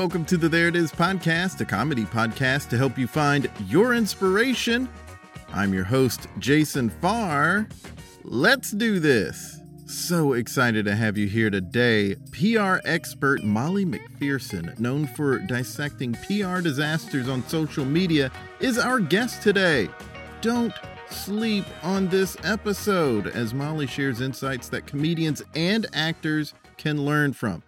Welcome to the There It Is podcast, a comedy podcast to help you find your inspiration. I'm your host, Jason Farr. Let's do this. So excited to have you here today. PR expert Molly McPherson, known for dissecting PR disasters on social media, is our guest today. Don't sleep on this episode as Molly shares insights that comedians and actors can learn from.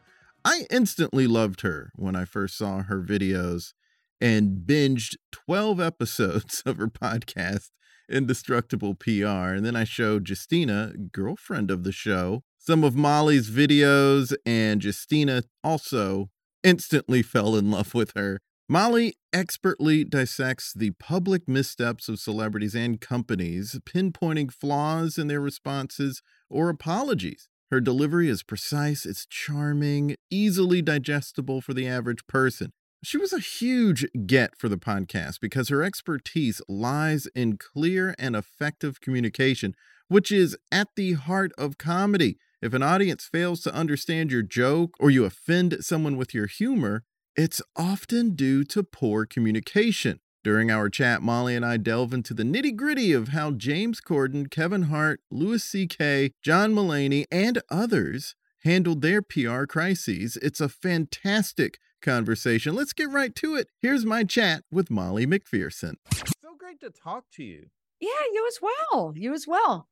I instantly loved her when I first saw her videos and binged 12 episodes of her podcast, Indestructible PR. And then I showed Justina, girlfriend of the show, some of Molly's videos, and Justina also instantly fell in love with her. Molly expertly dissects the public missteps of celebrities and companies, pinpointing flaws in their responses or apologies. Her delivery is precise, it's charming, easily digestible for the average person. She was a huge get for the podcast because her expertise lies in clear and effective communication, which is at the heart of comedy. If an audience fails to understand your joke or you offend someone with your humor, it's often due to poor communication. During our chat, Molly and I delve into the nitty gritty of how James Corden, Kevin Hart, Louis C.K., John Mulaney, and others handled their PR crises. It's a fantastic conversation. Let's get right to it. Here's my chat with Molly McPherson. So great to talk to you. Yeah, you as well. You as well.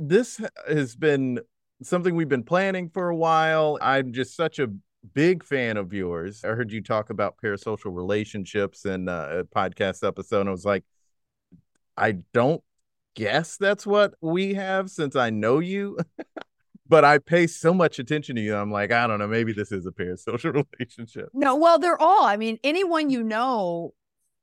This has been something we've been planning for a while. I'm just such a big fan of yours. I heard you talk about parasocial relationships in uh, a podcast episode. And I was like, I don't guess that's what we have since I know you. but I pay so much attention to you. I'm like, I don't know, maybe this is a parasocial relationship. No, well, they're all. I mean, anyone you know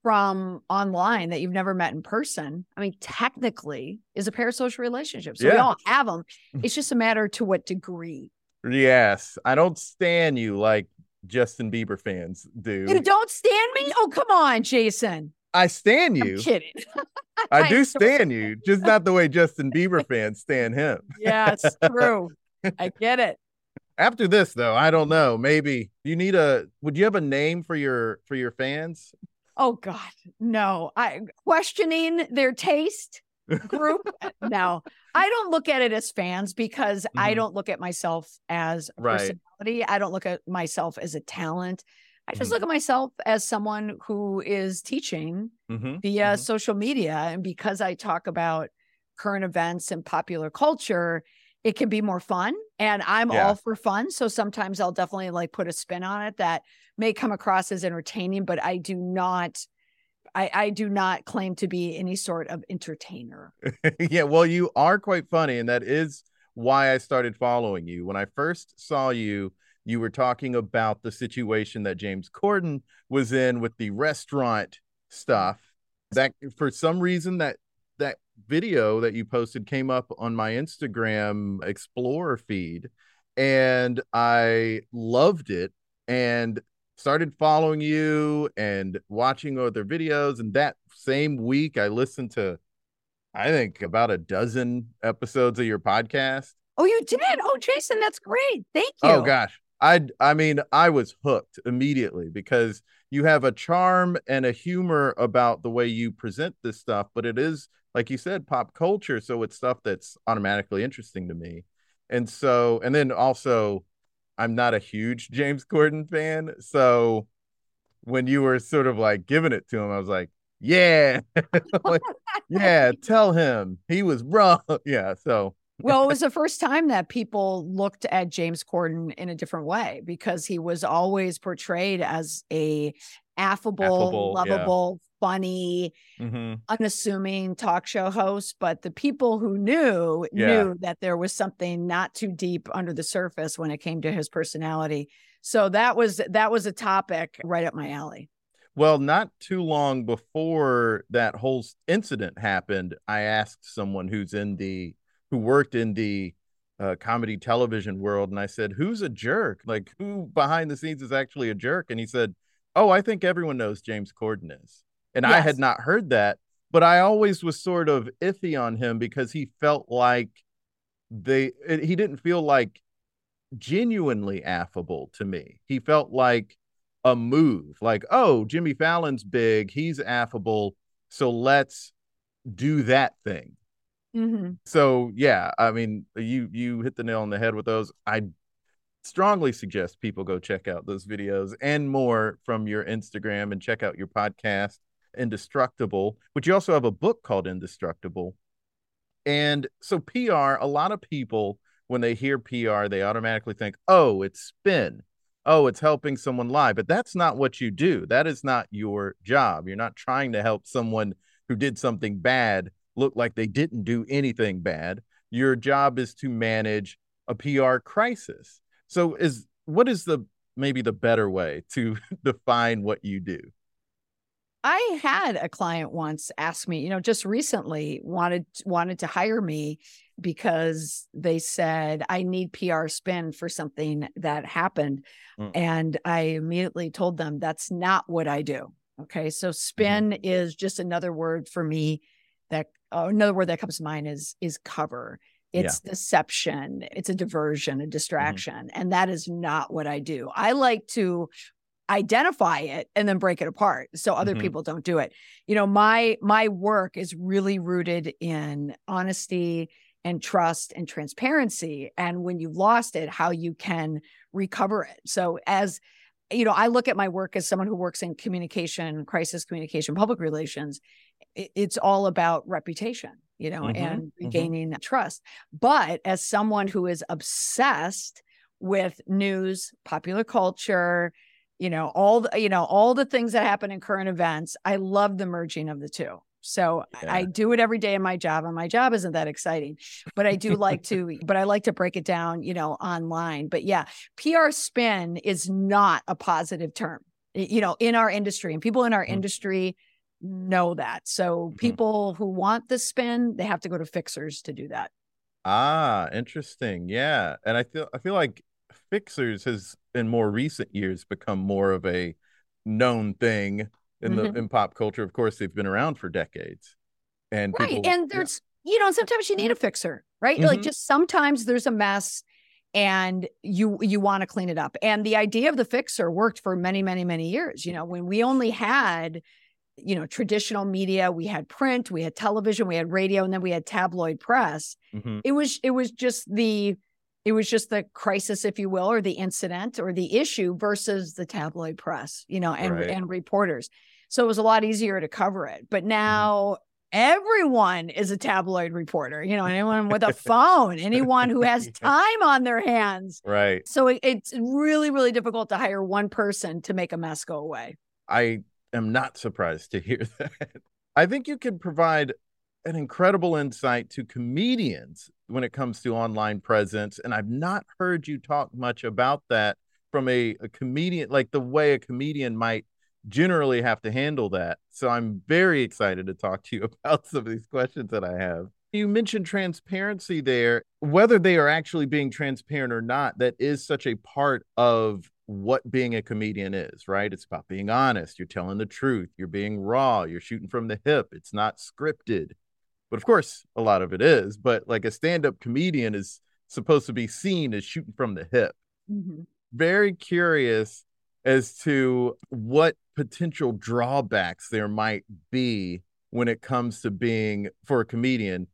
from online that you've never met in person, I mean, technically is a parasocial relationship. So yeah. we all have them. It's just a matter to what degree. Yes, I don't stand you like Justin Bieber fans do. You don't stand me? Oh, come on, Jason. I stand you. I'm kidding. I, I do stand you, just not the way Justin Bieber fans stand him. yeah, it's true. I get it. After this, though, I don't know. Maybe you need a. Would you have a name for your for your fans? Oh God, no! I questioning their taste group. now, I don't look at it as fans because mm-hmm. I don't look at myself as a right. personality. I don't look at myself as a talent. I just mm-hmm. look at myself as someone who is teaching mm-hmm. via mm-hmm. social media. And because I talk about current events and popular culture, it can be more fun. And I'm yeah. all for fun. So sometimes I'll definitely like put a spin on it that may come across as entertaining, but I do not I, I do not claim to be any sort of entertainer. yeah, well, you are quite funny, and that is why I started following you. When I first saw you, you were talking about the situation that James Corden was in with the restaurant stuff. That for some reason that that video that you posted came up on my Instagram Explorer feed, and I loved it. And started following you and watching other videos. And that same week, I listened to, I think, about a dozen episodes of your podcast. Oh, you did? Oh, Jason, that's great. Thank oh, you. Oh gosh, I I mean, I was hooked immediately because you have a charm and a humor about the way you present this stuff, but it is like you said, pop culture, so it's stuff that's automatically interesting to me. And so, and then also I'm not a huge James Corden fan. So when you were sort of like giving it to him, I was like, yeah, like, yeah, tell him he was wrong. Yeah. So well, it was the first time that people looked at James Corden in a different way because he was always portrayed as a affable, affable lovable, yeah. Funny, mm-hmm. unassuming talk show host. But the people who knew yeah. knew that there was something not too deep under the surface when it came to his personality. So that was that was a topic right up my alley. Well, not too long before that whole incident happened, I asked someone who's in the who worked in the uh, comedy television world, and I said, "Who's a jerk? Like, who behind the scenes is actually a jerk?" And he said, "Oh, I think everyone knows James Corden is." And yes. I had not heard that, but I always was sort of iffy on him because he felt like they he didn't feel like genuinely affable to me. He felt like a move, like, "Oh, Jimmy Fallon's big, he's affable, so let's do that thing." Mm-hmm. So yeah, I mean, you you hit the nail on the head with those. I strongly suggest people go check out those videos and more from your Instagram and check out your podcast Indestructible, but you also have a book called Indestructible. And so PR, a lot of people when they hear PR, they automatically think, "Oh, it's spin. Oh, it's helping someone lie." But that's not what you do. That is not your job. You're not trying to help someone who did something bad look like they didn't do anything bad. Your job is to manage a PR crisis. So is what is the maybe the better way to define what you do? I had a client once ask me, you know, just recently wanted wanted to hire me because they said I need PR spin for something that happened mm. and I immediately told them that's not what I do. Okay? So mm-hmm. spin mm-hmm. is just another word for me that uh, another word that comes to mind is is cover it's yeah. deception it's a diversion a mm-hmm. distraction mm-hmm. and that is not what i do i like to identify it and then break it apart so other mm-hmm. people don't do it you know my my work is really rooted in honesty and trust and transparency and when you've lost it how you can recover it so as you know i look at my work as someone who works in communication crisis communication public relations it's all about reputation you know mm-hmm, and mm-hmm. regaining mm-hmm. trust but as someone who is obsessed with news popular culture you know all the you know all the things that happen in current events i love the merging of the two so yeah. i do it every day in my job and my job isn't that exciting but i do like to but i like to break it down you know online but yeah pr spin is not a positive term you know in our industry and people in our mm-hmm. industry know that. So mm-hmm. people who want the spin, they have to go to fixers to do that. Ah, interesting. Yeah. And I feel I feel like fixers has in more recent years become more of a known thing in the mm-hmm. in pop culture. Of course, they've been around for decades. And right. People, and there's yeah. you know, sometimes you need a fixer, right? Mm-hmm. Like just sometimes there's a mess and you you want to clean it up. And the idea of the fixer worked for many, many, many years. You know, when we only had you know traditional media we had print we had television we had radio and then we had tabloid press mm-hmm. it was it was just the it was just the crisis if you will or the incident or the issue versus the tabloid press you know and right. and reporters so it was a lot easier to cover it but mm-hmm. now mm-hmm. everyone is a tabloid reporter you know anyone with a phone anyone who has time on their hands right so it, it's really really difficult to hire one person to make a mess go away i am not surprised to hear that. I think you could provide an incredible insight to comedians when it comes to online presence. And I've not heard you talk much about that from a, a comedian, like the way a comedian might generally have to handle that. So I'm very excited to talk to you about some of these questions that I have. You mentioned transparency there, whether they are actually being transparent or not, that is such a part of what being a comedian is, right? It's about being honest. You're telling the truth. You're being raw. You're shooting from the hip. It's not scripted. But of course, a lot of it is. But like a stand up comedian is supposed to be seen as shooting from the hip. Mm-hmm. Very curious as to what potential drawbacks there might be when it comes to being, for a comedian,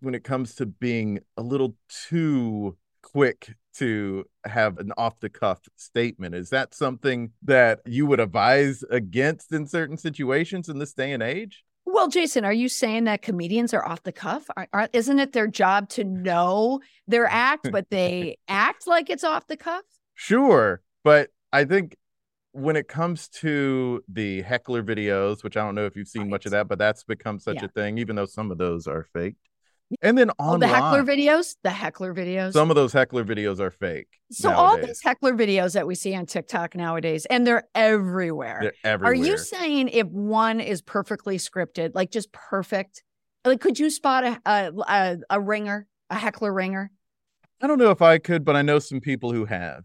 when it comes to being a little too quick to have an off the cuff statement. Is that something that you would advise against in certain situations in this day and age? Well, Jason, are you saying that comedians are off the cuff? Are, are, isn't it their job to know their act, but they act like it's off the cuff? Sure. But I think when it comes to the heckler videos, which I don't know if you've seen right. much of that, but that's become such yeah. a thing, even though some of those are fake. And then oh, online, the heckler videos, the heckler videos. some of those heckler videos are fake. so all these heckler videos that we see on TikTok nowadays, and they're everywhere. They're everywhere. Are you saying if one is perfectly scripted, like just perfect, like could you spot a a, a, a ringer, a heckler ringer? I don't know if I could, but I know some people who have.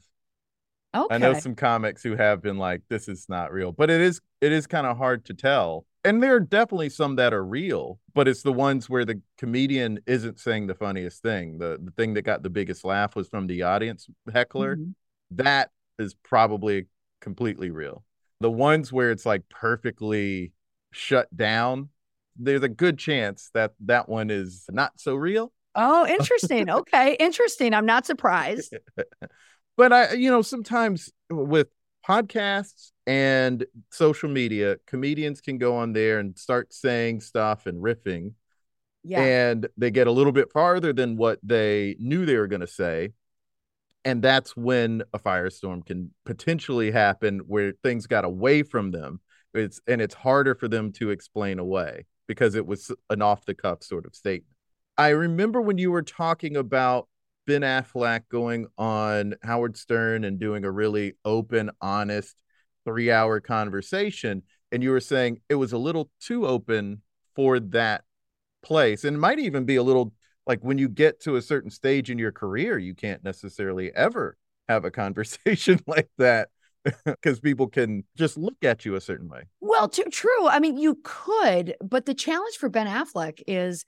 Okay. I know some comics who have been like, "This is not real," but it is. It is kind of hard to tell. And there are definitely some that are real, but it's the ones where the comedian isn't saying the funniest thing. The the thing that got the biggest laugh was from the audience heckler. Mhm. That is probably completely real. The ones where it's like perfectly shut down, there's a good chance that that one is not so real. Oh, interesting. okay, interesting. I'm not surprised. but I, you know, sometimes with podcasts and social media, comedians can go on there and start saying stuff and riffing, Yeah. and they get a little bit farther than what they knew they were going to say. And that's when a firestorm can potentially happen where things got away from them. It's and it's harder for them to explain away because it was an off the cuff sort of statement. I remember when you were talking about Ben Affleck going on Howard Stern and doing a really open, honest three hour conversation. And you were saying it was a little too open for that place. And it might even be a little like when you get to a certain stage in your career, you can't necessarily ever have a conversation like that because people can just look at you a certain way. Well, too true. I mean, you could, but the challenge for Ben Affleck is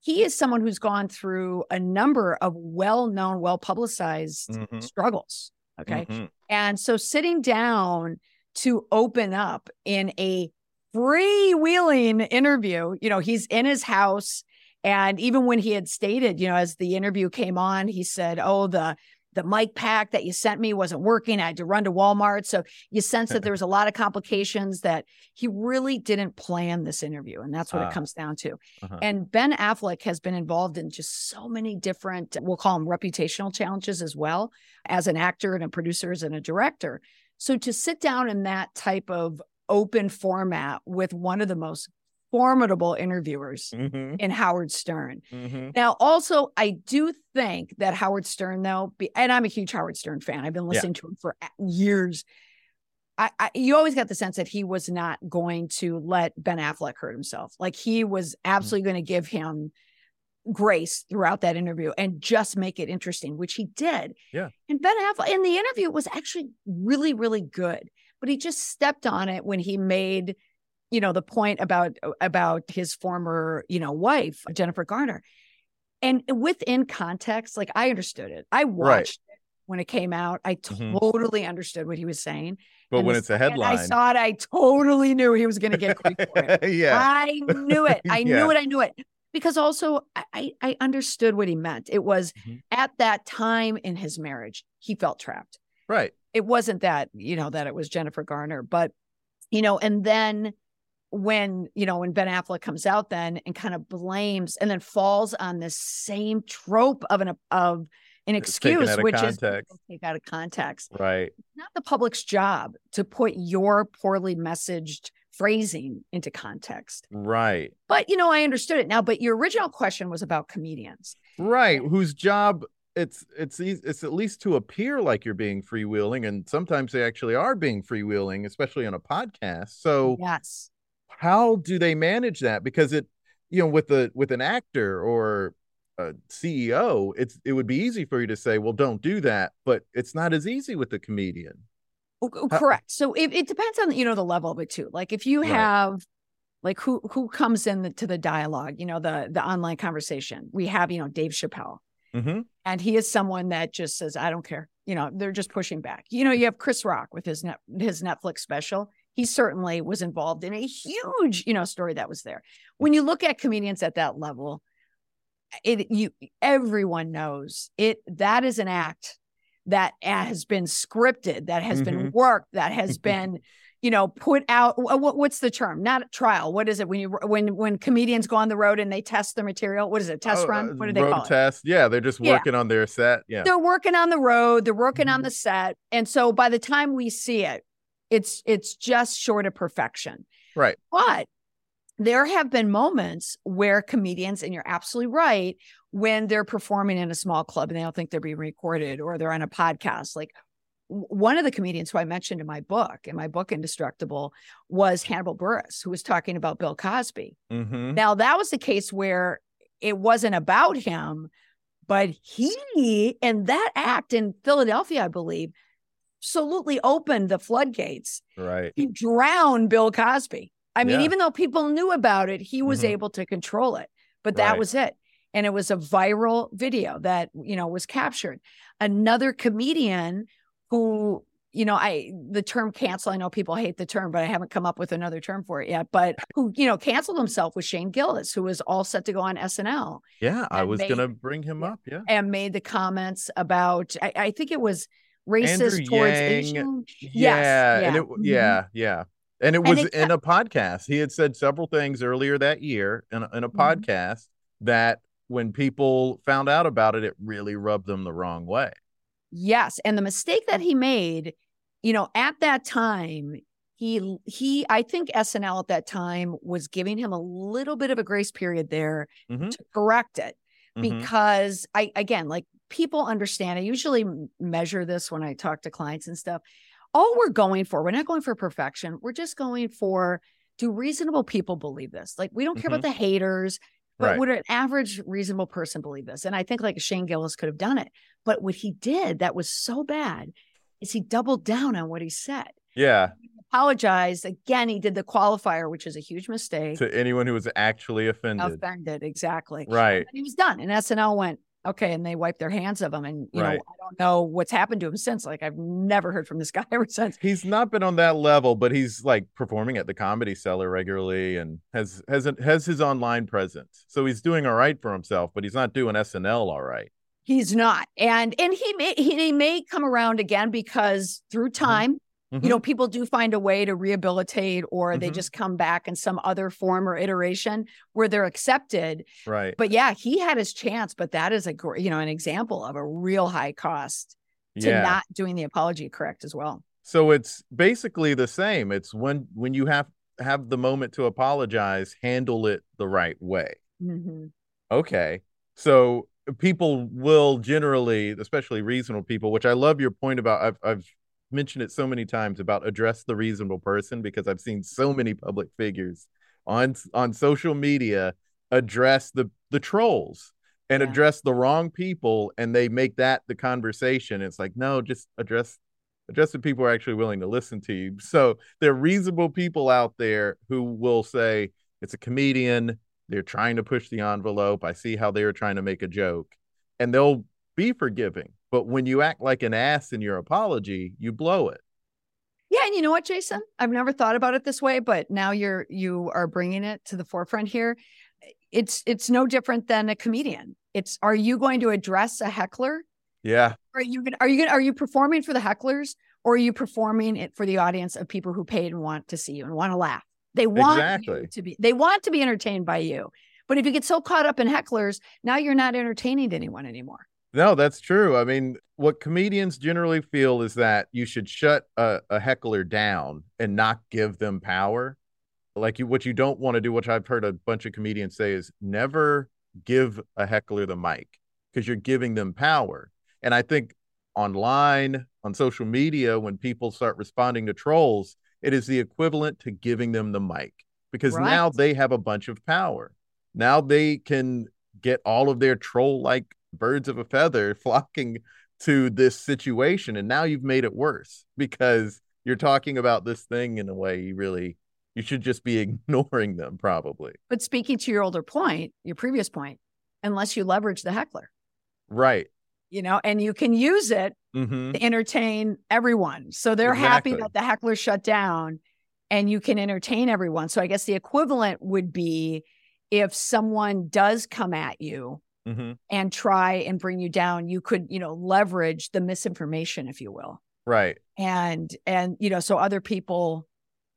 he is someone who's gone through a number of well-known, well-publicized Mhm. struggles. Okay. Mhm. And so sitting down to open up in a freewheeling interview, you know, he's in his house. And even when he had stated, you know, as the interview came on, he said, Oh, the the mic pack that you sent me wasn't working. I had to run to Walmart. So you sense that there was a lot of complications that he really didn't plan this interview. And that's what Ah. it comes down to. Uh-huh. And Ben Affleck has been involved in just so many different, we'll call them reputational challenges as well, as an actor and a producer and a director. So to sit down in that type of open format with one of the most formidable interviewers Mhm. in Howard Stern. Mhm. Now, also, I do think that Howard Stern, though, be, and I'm a huge Howard Stern fan. I've been Yeah. listening to him for years. I, I, you always got the sense that he was not going to let Ben Affleck hurt himself. Like he was Mm. absolutely going to give him grace throughout that interview and just make it interesting, which he did. Yeah. And Ben Affleck in the interview was actually really, really good, but he just stepped on it when he made, you know, the point about about his former, you know, wife Jennifer Garner, and within context, like I understood it. I watched it when it came out. I Mhm. totally understood what he was saying. But And when it's a headline, I saw it. I totally knew he was going to get grief for it. yeah. I knew it. I Yeah. knew it. I knew it. Because also I, I understood what he meant. It was Mhm. at that time in his marriage, he felt trapped. Right. It wasn't that, you know, that it was Jennifer Garner, but you know, and then when, you know, when Ben Affleck comes out then and kind of blames and then falls on this same trope of an of an excuse, which is take out of context Right. not the public's job to put your poorly messaged phrasing into context. Right. But you know, I understood it now. But your original question was about comedians. Right. Whose job it's it's it's at least to appear like you're being freewheeling, and sometimes they actually are being freewheeling, especially on a podcast. So Yes. How do they manage that? Because it, you know, with a with an actor or a CEO, it's it would be easy for you to say, well, don't do that, but it's not as easy with the comedian. O- o- How- Correct. So it, it depends on you know the level of it too. Like if you Right. have like who who comes in the, to the dialogue, you know, the the online conversation. We have, you know, Dave Chappelle. Mm-hmm. And he is someone that just says, I don't care. You know, they're just pushing back. You know, you have Chris Rock with his net his Netflix special. He certainly was involved in a huge, you know, story that was there. When you look at comedians at that level, it you everyone knows it that is an act that has been scripted, that has been worked, that has been, you know, put out. wh- wh- what's the term? Not a trial. What is it when you when when comedians go on the road and they test the material? What is it? Test run? What do they Oh, uh, road call it? test? Yeah, they're just Yeah. working on their set. Yeah. they're working on the road they're working on Mhm. the set and so by the time we see it it's it's just short of perfection Right. but there have been moments where comedians, and you're absolutely right, when they're performing in a small club and they don't think they're being recorded or they're on a podcast, like one of the comedians who I mentioned in my book, in my book Indestructible, was Hannibal Buress, who was talking about Bill Cosby. Mm-hmm. Now, that was the case where it wasn't about him, but he and that act in Philadelphia, I believe, absolutely opened the floodgates. Right. He drowned Bill Cosby. I mean, yeah. even though people knew about it, he was mm-hmm. able to control it. But that right. was it. And it was a viral video that, you know, was captured. Another comedian who you know, I the term cancel, I know people hate the term, but I haven't come up with another term for it yet. But who, you know, canceled himself with Shane Gillis, who was all set to go on SNL. Yeah, I was made, gonna bring him up. Yeah. And made the comments about I, I think it was racist Andrew towards Yang, Asian. Yeah, yes, yeah. And it, mm-hmm. yeah, yeah. And it was and it, in a podcast. He had said several things earlier that year in a, in a mm-hmm. podcast that when people found out about it, it really rubbed them the wrong way. Yes. And the mistake that he made you know, at that time, he he I think SNL at that time was giving him a little bit of a grace period there mm-hmm. to correct it mm-hmm. because I again like people understand I usually measure this when I talk to clients and stuff all we're going for we're not going for perfection we're just going for do reasonable people believe this like we don't care mm-hmm. about the haters but right. would an average reasonable person believe this and I think like Shane Gillis could have done it but what he did that was so bad is he doubled down on what he said. Yeah. He apologized. Again, he did the qualifier, which is a huge mistake. To anyone who was actually offended. Offended, exactly. Right. And he was done. And SNL went, okay, and they wipe their hands of him. And you right. know, I don't know what's happened to him since. Like I've never heard from this guy ever since. He's not been on that level, but he's like performing at the comedy cellar regularly and has has has his online presence. So he's doing all right for himself, but he's not doing SNL all right. He's not. And and he may he may come around again because through mm-hmm. time, mm-hmm. You know, people do find a way to rehabilitate or mm-hmm. they just come back in some other form or iteration where they're accepted. Right. But yeah, he had his chance, but that is a you know, an example of a real high cost to yeah. not doing the apology correct as well. So it's basically the same. It's when when you have have the moment to apologize, handle it the right way. Mm-hmm. Okay. So people will generally, especially reasonable people, which I love your point about. I've, I've mentioned it so many times about address the reasonable person because I've seen so many public figures on on social media address the the trolls and yeah. address the wrong people and they make that the conversation it's like no just address address the people who are actually willing to listen to you so there are reasonable people out there who will say it's a comedian they're trying to push the envelope. I see how they're trying to make a joke, and they'll be forgiving. But when you act like an ass in your apology, you blow it. Yeah, and you know what, Jason? I've never thought about it this way, but now you're you are bringing it to the forefront here. It's it's no different than a comedian. It's are you going to address a heckler? Yeah. Are you gonna are you gonna are you performing for the hecklers or are you performing it for the audience of people who paid and want to see you and want to laugh? They want exactly. to be they want to be entertained by you. But if you get so caught up in hecklers, now you're not entertaining anyone anymore. No, that's true. I mean, what comedians generally feel is that you should shut a, a heckler down and not give them power. Like you, what you don't want to do, which I've heard a bunch of comedians say, is never give a heckler the mic because you're giving them power. And I think online, on social media, when people start responding to trolls, it is the equivalent to giving them the mic because right. now they have a bunch of power. Now they can get all of their troll like birds of a feather flocking to this situation. And now you've made it worse because you're talking about this thing in a way you really you should just be ignoring them probably. But speaking to your older point, your previous point, unless you leverage the heckler. Right you know, and you can use it mm-hmm. to entertain everyone. So they're exactly. happy that the heckler shut down and you can entertain everyone. So I guess the equivalent would be if someone does come at you mm-hmm. and try and bring you down, you could, you know, leverage the misinformation, if you will. Right. And, and, you know, so other people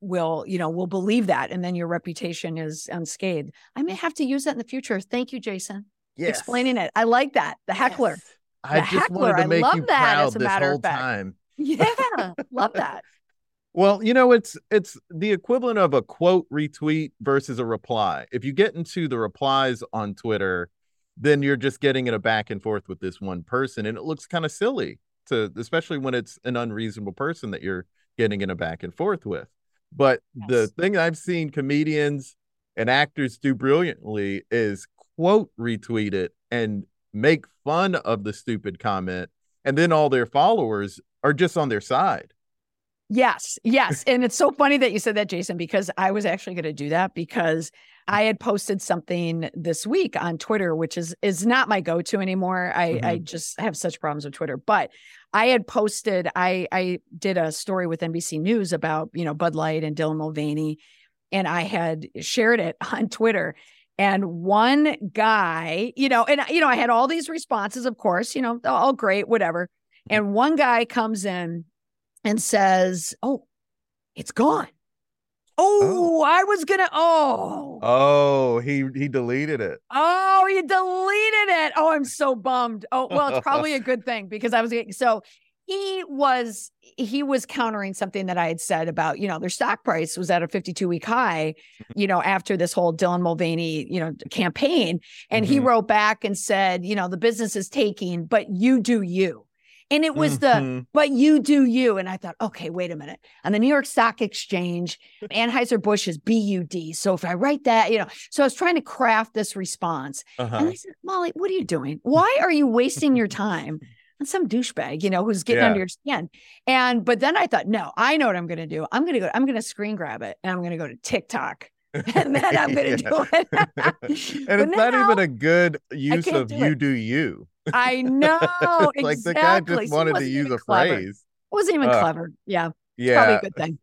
will, you know, will believe that. And then your reputation is unscathed. I may have to use that in the future. Thank you, Jason. Yes. Explaining it. I like that. The heckler. Yes. I just heckler. wanted to make you proud this whole time. Yeah, love that. Well, you know, it's it's the equivalent of a quote retweet versus a reply. If you get into the replies on Twitter, then you're just getting in a back and forth with this one person, and it looks kind of silly to, especially when it's an unreasonable person that you're getting in a back and forth with. But yes. the thing I've seen comedians and actors do brilliantly is quote retweet it and make fun of the stupid comment, and then all their followers are just on their side. Yes, yes. And it's so funny that you said that, Jason, because I was actually going to do that because I had posted something this week on Twitter, which is is not my go-to anymore. I, mm-hmm. I just have such problems with Twitter. But I had posted, I I did a story with NBC News about, you know, Bud Light and Dylan Mulvaney, and I had shared it on Twitter. And one guy, you know, and you know, I had all these responses, of course, you know, all great, whatever. And one guy comes in and says, Oh, it's gone. Oh, oh, I was gonna. Oh, oh, he he deleted it. Oh, he deleted it. Oh, I'm so bummed. Oh, well, it's probably a good thing because I was so he was he was countering something that I had said about you know their stock price was at a 52 week high, you know after this whole Dylan Mulvaney you know campaign, and mm-hmm. he wrote back and said you know the business is taking, but you do you. And it was mm-hmm. the, but you do you. And I thought, okay, wait a minute. On the New York Stock Exchange, Anheuser-Busch is BUD. So if I write that, you know, so I was trying to craft this response. Uh-huh. And I said, Molly, what are you doing? Why are you wasting your time? on some douchebag, you know, who's getting yeah. under your skin. And but then I thought, no, I know what I'm gonna do. I'm gonna go, I'm gonna screen grab it and I'm gonna go to TikTok. and then I'm gonna do it. and it's not even a good use of you it. do you. I know. exactly. Like the guy just wanted to use a clever. phrase. It wasn't even uh, clever. Yeah. Yeah. Probably a good thing.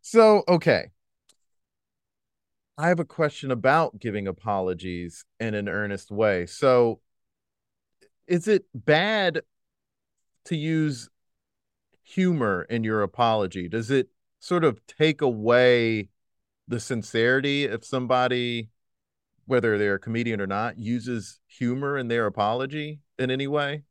so, okay. I have a question about giving apologies in an earnest way. So, is it bad to use humor in your apology? Does it sort of take away the sincerity if somebody whether they're a comedian or not, uses humor in their apology in any way?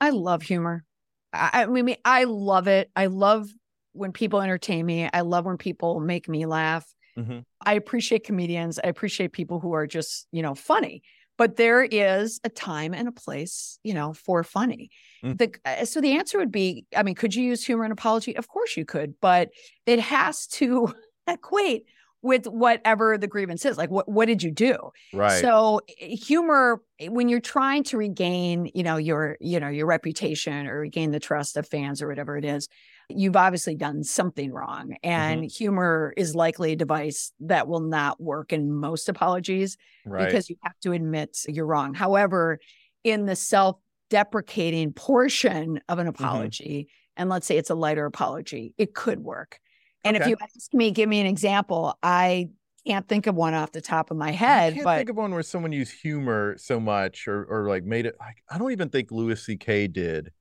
I love humor. I, I mean, I love it. I love when people entertain me. I love when people make me laugh. Mm-hmm. I appreciate comedians. I appreciate people who are just, you know, funny. But there is a time and a place, you know, for funny. Mm. The, uh, so the answer would be, I mean, could you use humor in apology? Of course you could, but it has to equate with whatever the grievance is like what what did you do right so humor when you're trying to regain you know your you know your reputation or regain the trust of fans or whatever it is you've obviously done something wrong and mm-hmm. humor is likely a device that will not work in most apologies right. because you have to admit you're wrong however in the self deprecating portion of an mm-hmm. apology mm-hmm. and let's say it's a lighter apology it could work and okay. if you ask me, give me an example, I can't think of one off the top of my head. I can't but think of one where someone used humor so much or or like made it like I don't even think Louis C.K. did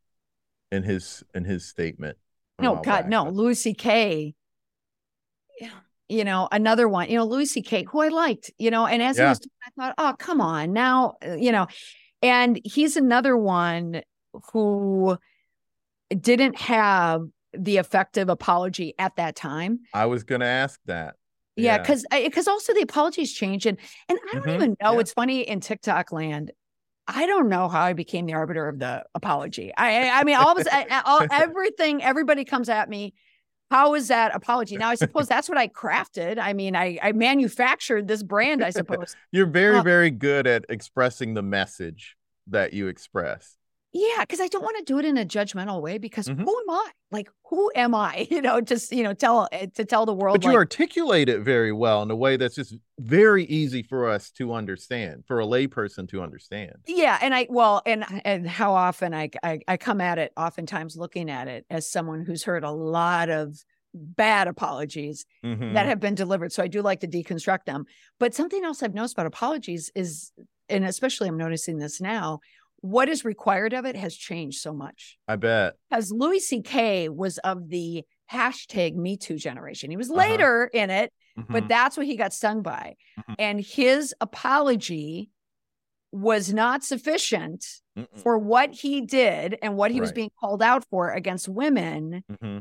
in his in his statement. No, God, back. no. Louis C.K. Yeah, you know, another one, you know, Louis C.K., who I liked, you know, and as yeah. he was, I thought, oh, come on now, uh, you know, and he's another one who didn't have the effective apology at that time. I was going to ask that. Yeah, because yeah, because also the apologies change and and I don't mm-hmm. even know. Yeah. It's funny in TikTok land. I don't know how I became the arbiter of the apology. I I mean all of a all, everything everybody comes at me. How is that apology? Now I suppose that's what I crafted. I mean, I I manufactured this brand. I suppose you're very uh, very good at expressing the message that you express. Yeah, because I don't want to do it in a judgmental way. Because mm-hmm. who am I? Like, who am I? You know, just you know, tell eh, to tell the world. But you like, articulate it very well in a way that's just very easy for us to understand, for a layperson to understand. Yeah, and I well, and and how often I I, I come at it, oftentimes looking at it as someone who's heard a lot of bad apologies mm-hmm. that have been delivered. So I do like to deconstruct them. But something else I've noticed about apologies is, and especially I'm noticing this now what is required of it has changed so much. I bet. Because Louis C.K. was of the hashtag Me Too generation. He was uh-huh. later uh-huh. in it, mm-hmm. but that's what he got stung by. Mm-hmm. And his apology was not sufficient Mm-mm. for what he did and what he right. was being called out for against women. Mm-hmm.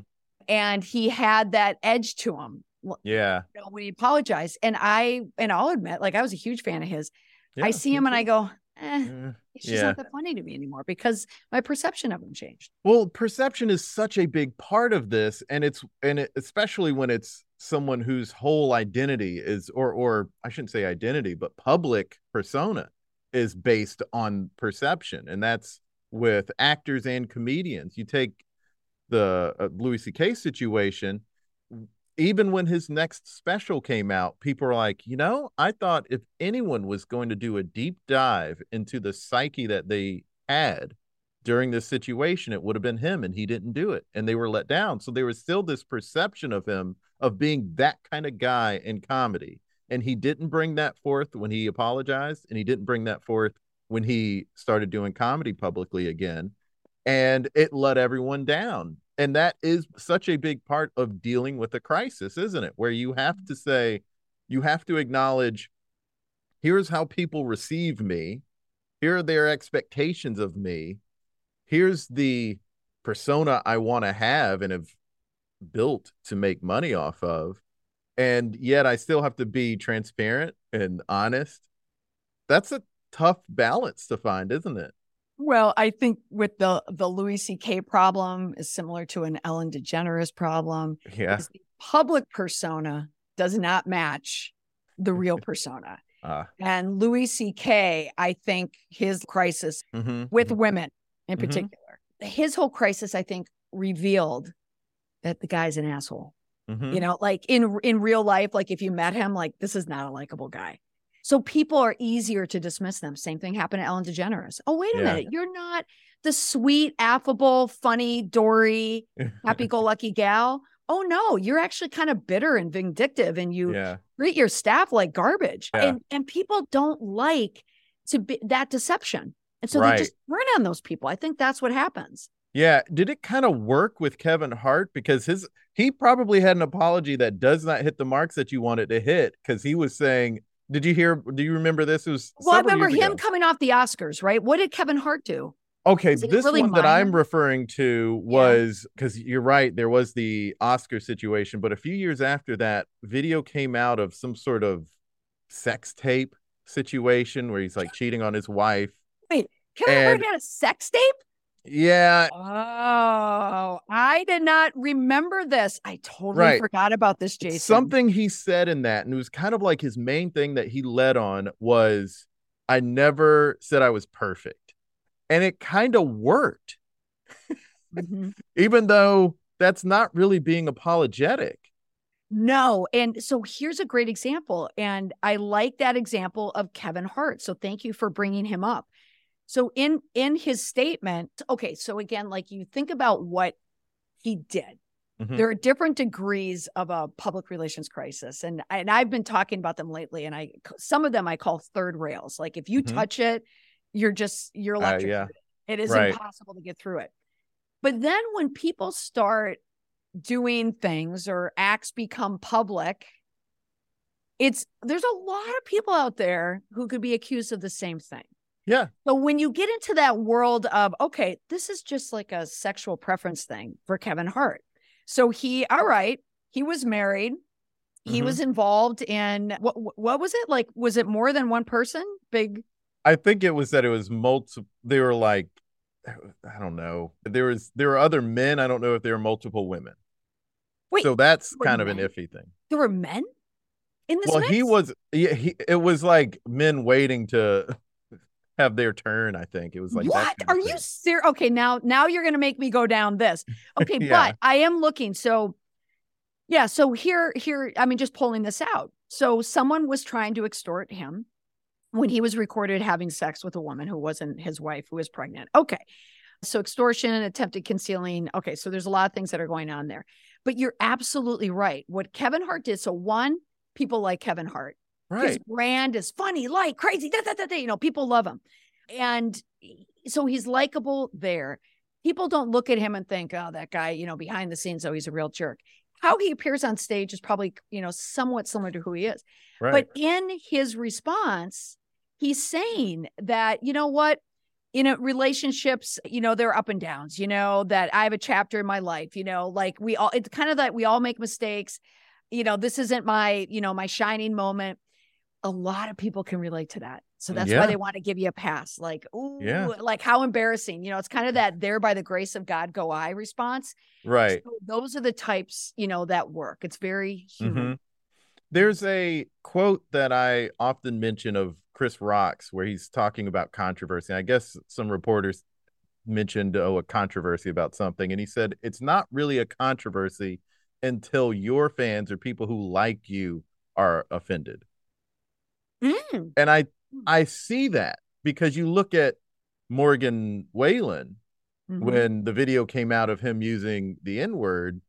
And he had that edge to him. Yeah. You know, when he apologized. And I, and I'll admit, like, I was a huge fan of his. Yeah, I see him and I go, eh, it's just yeah. not that funny to me anymore because my perception of him changed. Well, perception is such a big part of this. And it's, and it, especially when it's someone whose whole identity is, or, or I shouldn't say identity, but public persona is based on perception. And that's with actors and comedians. You take the uh, Louis C.K. situation, even when his next special came out, people were like, you know, I thought if anyone was going to do a deep dive into the psyche that they had during this situation, it would have been him, and he didn't do it. And they were let down. So there was still this perception of him of being that kind of guy in comedy. And he didn't bring that forth when he apologized, and he didn't bring that forth when he started doing comedy publicly again. And it let everyone down and that is such a big part of dealing with a crisis isn't it? Where you have to mm-hmm. say you have to acknowledge here's how people receive me. Here are their expectations of me. Here's the persona i want to have and have built to make money off of. And yet i still have to be transparent and honest. That's a tough balance to find isn't it well, I think with the the Louis C.K. problem is similar to an Ellen DeGeneres problem. Yeah, the public persona does not match the real persona. Uh, and Louis C.K., I think his crisis mm-hmm, with mm-hmm. women in mm-hmm. particular, his whole crisis, I think, revealed that the guy's an asshole. Mm-hmm. You know, like in in real life, like if you met him, like this is not a likable guy. So people are easier to dismiss them. Same thing happened to Ellen DeGeneres. Oh, wait a yeah. minute. You're not the sweet, affable, funny, Dory, happy go lucky gal. Oh, no, you're actually kind of bitter and vindictive and you yeah. treat your staff like garbage. Yeah. And, and people don't like to be that deception. And so right. they just turn on those people. I think that's what happens. Yeah. Did it kind of work with Kevin Hart? Because his he probably had an apology that does not hit the marks that you wanted to hit because he was saying did you hear? Do you remember this? It was well, I remember him ago. coming off the Oscars, right? What did Kevin Hart do? Okay, this really one minor? that I'm referring to was because yeah. you're right, there was the Oscar situation, but a few years after that, video came out of some sort of sex tape situation where he's like cheating on his wife. Wait, Kevin and, Hart had a sex tape? Yeah. Oh, I did not remember this. I totally right. forgot about this, Jason. Something he said in that, and it was kind of like his main thing that he led on was I never said I was perfect. And it kind of worked. Mm-hmm. Even though that's not really being apologetic. No. And so here's a great example. And I like that example of Kevin Hart. So thank you for bringing him up. So in in his statement, okay, so again, like you think about what he did. Mm-hmm. There are different degrees of a public relations crisis, and and I've been talking about them lately. And I some of them I call third rails. Like if you mm-hmm. touch it, you're just you're electrocuted. Uh, yeah. It is right. impossible to get through it. But then when people start doing things or acts become public, it's there's a lot of people out there who could be accused of the same thing. Yeah. So when you get into that world of, okay, this is just like a sexual preference thing for Kevin Hart. So he, all right, he was married. He mm-hmm. was involved in what what was it? Like was it more than one person? Big I think it was that it was multiple they were like I don't know. There was there were other men. I don't know if there were multiple women. Wait, so that's kind of men? an iffy thing. There were men in this. Well, mix? he was. Yeah, he, it was like men waiting to have their turn. I think it was like what are you serious? Okay, now now you're gonna make me go down this. Okay, yeah. but I am looking. So yeah, so here here I mean just pulling this out. So someone was trying to extort him when he was recorded having sex with a woman who wasn't his wife who was pregnant. Okay. So extortion, and attempted concealing. Okay, so there's a lot of things that are going on there. But you're absolutely right. What Kevin Hart did. So one, people like Kevin Hart. Right. His brand is funny, light, crazy, da, da, da, da, you know, people love him. And so he's likable there. People don't look at him and think, oh, that guy, you know, behind the scenes, oh, he's a real jerk. How he appears on stage is probably, you know, somewhat similar to who he is. Right. But in his response, he's saying that, you know what? In a, relationships, you know, there are up and downs, you know, that I have a chapter in my life, you know, like we all, it's kind of that we all make mistakes. You know, this isn't my, you know, my shining moment. A lot of people can relate to that. So that's yeah. why they want to give you a pass. Like, ooh, yeah. like how embarrassing. You know, it's kind of that there by the grace of God go I response. Right. So those are the types, you know, that work. It's very human. Mm-hmm. There's a quote that I often mention of Chris Rocks where he's talking about controversy. I guess some reporters mentioned oh a controversy about something and he said it's not really a controversy until your fans or people who like you are offended. Mm. And I I see that because you look at Morgan Wallen mm-hmm. when the video came out of him using the N word,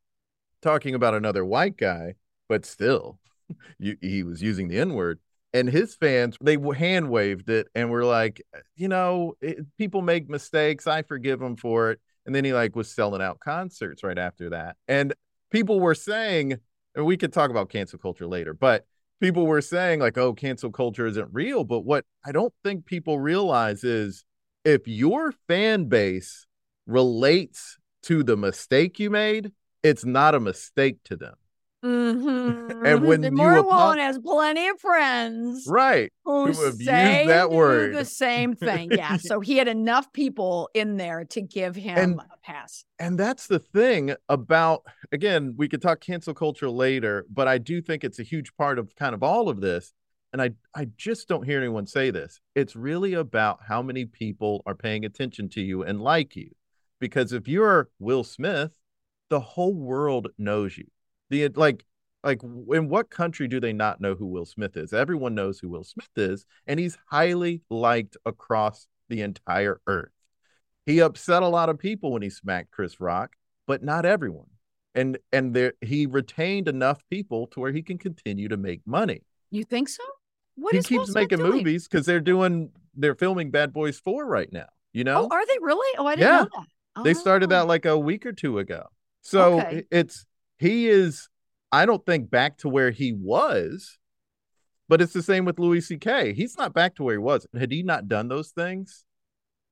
talking about another white guy, but still, you, he was using the N word. And his fans, they hand waved it and were like, you know, it, people make mistakes. I forgive them for it. And then he like was selling out concerts right after that. And people were saying, and we could talk about cancel culture later, but people were saying like oh cancel culture isn't real but what i don't think people realize is if your fan base relates to the mistake you made it's not a mistake to them Mm-hmm. and when the apo- has plenty of friends, right, who, who say that word the same thing. Yeah, so he had enough people in there to give him and, a pass. And that's the thing about again, we could talk cancel culture later, but I do think it's a huge part of kind of all of this. And I I just don't hear anyone say this. It's really about how many people are paying attention to you and like you. Because if you're Will Smith, the whole world knows you the uh, like like in what country do they not know who Will Smith is? Everyone knows who Will Smith is, and he's highly liked across the entire earth. He upset a lot of people when he smacked Chris Rock, but not everyone. And and there he retained enough people to where he can continue to make money. You think so? What he keeps making doing? movies because they're doing they're filming Bad Boys 4 right now. You know? Oh, are they really? Oh, I didn't yeah. know that. Oh. They started oh. that oh. like a week or two ago. So okay. it's he is I don't think back to where he was, but it's the same with Louis C.K. He's not back to where he was. Had he not done those things,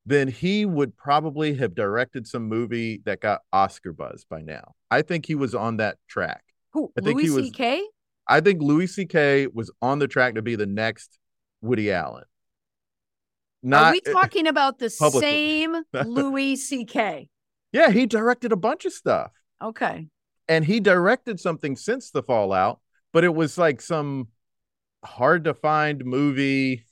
then he would probably have directed some movie that got Oscar buzz by now. I think he was on that track. Who? I think Louis he was, C.K. I think Louis C.K. was on the track to be the next Woody Allen. Not, Are we eh, eh, talking about the same Louis C.K.? Yeah, he directed a bunch of stuff. Okay and he directed something since the fallout but it was like some hard to find movie.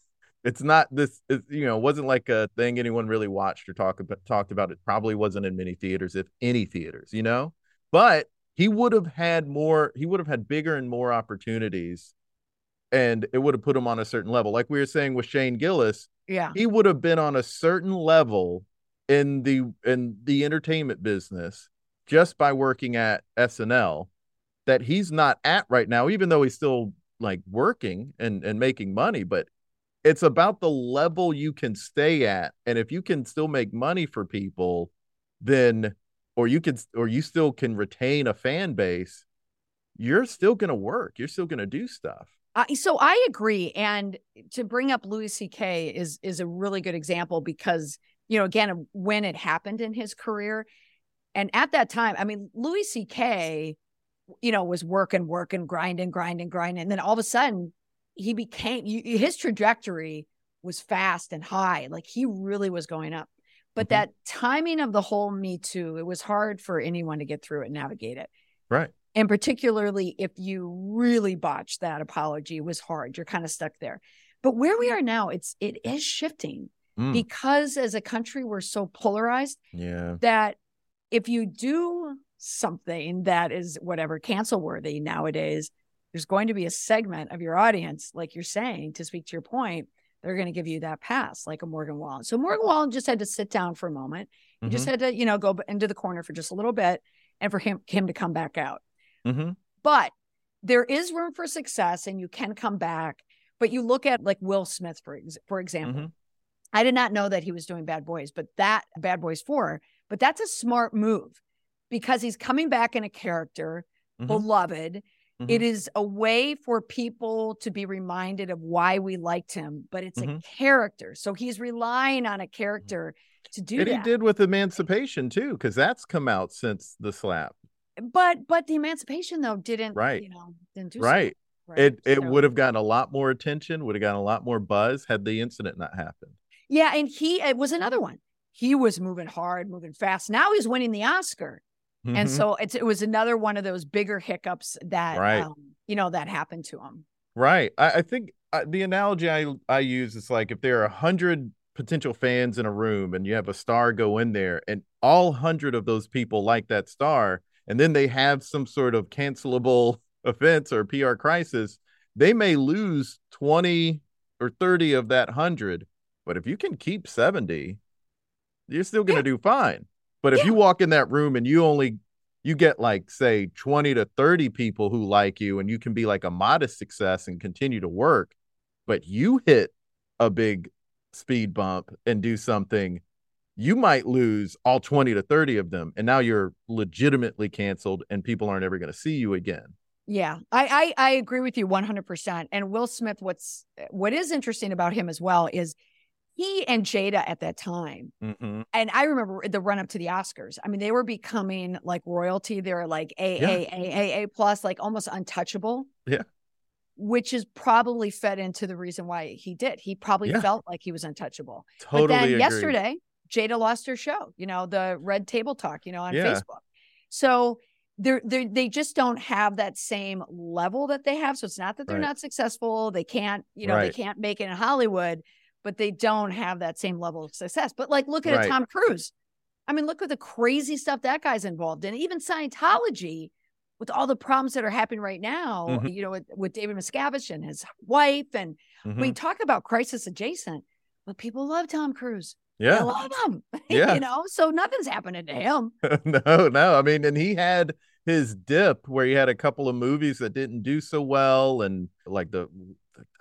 It's not this it, you know wasn't like a thing anyone really watched or talked about talked about. It probably wasn't in many theaters if any theaters you know? But he would have had more he would have had bigger and more opportunities and it would have put him on a certain level. Like we were saying with shane gillis yeah. he would have been on a certain level in the in the entertainment business just by working at SNL that he's not at right now, even though he's still like working and, and making money. But it's about the level you can stay at. And if you can still make money for people, then or you can or you still can retain a fan base, you're still gonna work. You're still gonna do stuff. Uh, so I agree. And to bring up Louis C.K. is is a really good example because you know again when it happened in his career and at that time, I mean, Louis C.K., you know, was working, working, grinding, grinding, grinding. And then all of a sudden, he became his trajectory was fast and high. Like he really was going up. But mm-hmm. that timing of the whole Me Too, it was hard for anyone to get through it and navigate it. Right. And particularly if you really botched that apology, it was hard. You're kind of stuck there. But where we are now, it's it is shifting mm. because as a country we're so polarized. Yeah. That if you do something that is whatever cancel worthy nowadays, there's going to be a segment of your audience, like you're saying, to speak to your point, they're going to give you that pass, like a Morgan Wallen. So Morgan Wallen just had to sit down for a moment. He mm-hmm. just had to, you know, go into the corner for just a little bit and for him him to come back out. Mm-hmm. But there is room for success and you can come back. But you look at like Will Smith, for, ex- for example. Mm-hmm. I did not know that he was doing Bad Boys, but that Bad Boys 4 but that's a smart move because he's coming back in a character, mm-hmm. beloved. Mm-hmm. It is a way for people to be reminded of why we liked him, but it's mm-hmm. a character. So he's relying on a character to do and that. he did with Emancipation too, because that's come out since the slap. But but the Emancipation though didn't right. you know didn't do right. So. Right. It it so. would have gotten a lot more attention, would have gotten a lot more buzz had the incident not happened. Yeah, and he it was another one. He was moving hard, moving fast. Now he's winning the Oscar. Mm-hmm. And so it's it was another one of those bigger hiccups that right. um, you know that happened to him. Right. I, I think uh, the analogy I I use is like if there are a hundred potential fans in a room and you have a star go in there and all hundred of those people like that star and then they have some sort of cancelable offense or PR crisis, they may lose 20 or 30 of that 100. But if you can keep 70, you're still going to yeah. do fine. But if yeah. you walk in that room and you only you get like say 20 to 30 people who like you and you can be like a modest success and continue to work, but you hit a big speed bump and do something you might lose all 20 to 30 of them and now you're legitimately canceled and people aren't ever going to see you again yeah I, I i agree with you 100% and will smith what's what is interesting about him as well is he and jada at that time mm-hmm. and i remember the run up to the oscars i mean they were becoming like royalty they were like a yeah. a a a plus like almost untouchable yeah which is probably fed into the reason why he did he probably yeah. felt like he was untouchable totally but then yesterday Jada lost her show, you know, the Red Table Talk, you know, on yeah. Facebook. So they're, they're they just don't have that same level that they have. So it's not that they're right. not successful. They can't, you know, right. they can't make it in Hollywood, but they don't have that same level of success. But like look at right. Tom Cruise. I mean, look at the crazy stuff that guy's involved in. Even Scientology, with all the problems that are happening right now, mm-hmm. you know, with, with, David Miscavige and his wife, and mm-hmm. we talk about crisis adjacent, but people love Tom Cruise. Yeah. I love him. Yeah. you know, so nothing's happening to him. no, no. I mean, and he had his dip where he had a couple of movies that didn't do so well. And like the,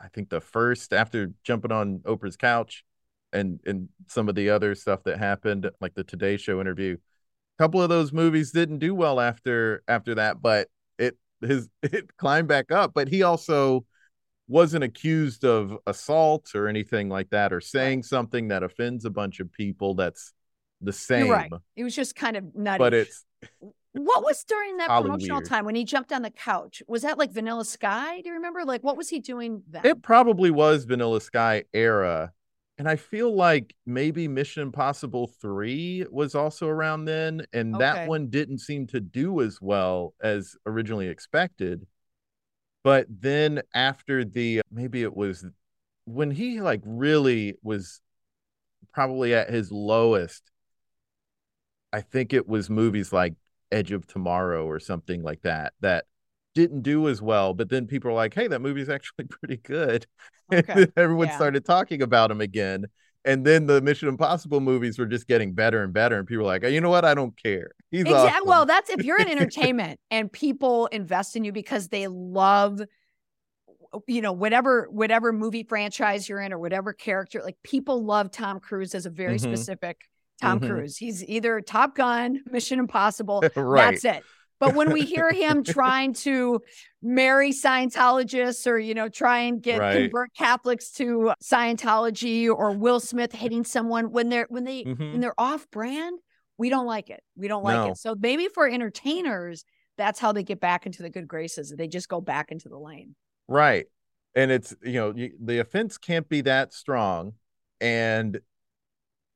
I think the first after jumping on Oprah's couch and, and some of the other stuff that happened, like the Today Show interview, a couple of those movies didn't do well after, after that, but it, his, it climbed back up. But he also, wasn't accused of assault or anything like that or saying right. something that offends a bunch of people that's the same. You're right. It was just kind of nutty. But it's what was during that promotional weird. time when he jumped on the couch? Was that like Vanilla Sky? Do you remember? Like what was he doing then? It probably was Vanilla Sky era. And I feel like maybe Mission Impossible 3 was also around then. And okay. that one didn't seem to do as well as originally expected. But then after the maybe it was when he like really was probably at his lowest, I think it was movies like Edge of Tomorrow or something like that that didn't do as well. But then people are like, hey, that movie's actually pretty good. Okay. everyone yeah. started talking about him again and then the Mission Impossible movies were just getting better and better, and people were like, you know what? I don't care. He's exactly. Awesome. Well, that's if you're in entertainment and people invest in you because they love, you know, whatever whatever movie franchise you're in or whatever character. Like people love Tom Cruise as a very mm-hmm. specific Tom mm-hmm. Cruise. He's either Top Gun, Mission Impossible. right. That's it. But when we hear him trying to marry Scientologists or, you know, try and get right. convert Catholics to Scientology or Will Smith hitting someone when they're when they mm-hmm. when they're off brand, we don't like it. We don't like no. it. So maybe for entertainers, that's how they get back into the good graces. They just go back into the lane. Right. And it's, you know, you, the offense can't be that strong. And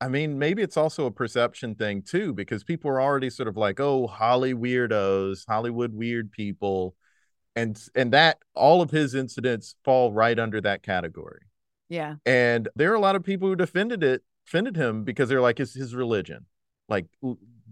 I mean, maybe it's also a perception thing too, because people are already sort of like, oh, Holly weirdos, Hollywood weird people. And and that all of his incidents fall right under that category. Yeah. And there are a lot of people who defended it, defended him because they're like, it's his religion. Like,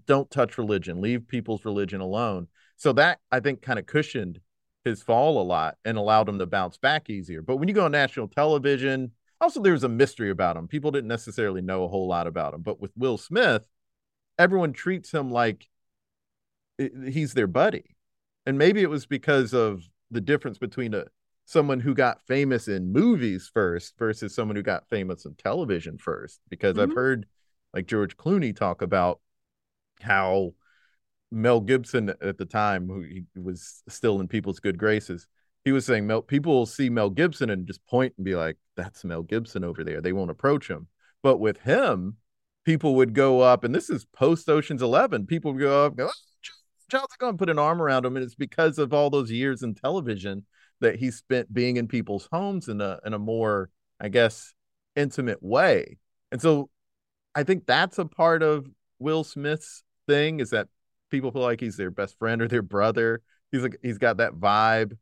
don't touch religion, leave people's religion alone. So that I think kind of cushioned his fall a lot and allowed him to bounce back easier. But when you go on national television, also there was a mystery about him. People didn't necessarily know a whole lot about him. But with Will Smith, everyone treats him like he's their buddy. And maybe it was because of the difference between a someone who got famous in movies first versus someone who got famous in television first. Because mm-hmm. I've heard like George Clooney talk about how Mel Gibson at the time, who he was still in people's good graces, he was saying Mel, people will see Mel Gibson and just point and be like, "That's Mel Gibson over there." They won't approach him. But with him, people would go up, and this is post Ocean's Eleven. People would go up, go, oh, Child's going to put an arm around him, and it's because of all those years in television that he spent being in people's homes in a in a more, I guess, intimate way. And so, I think that's a part of Will Smith's thing is that people feel like he's their best friend or their brother. He's like he's got that vibe,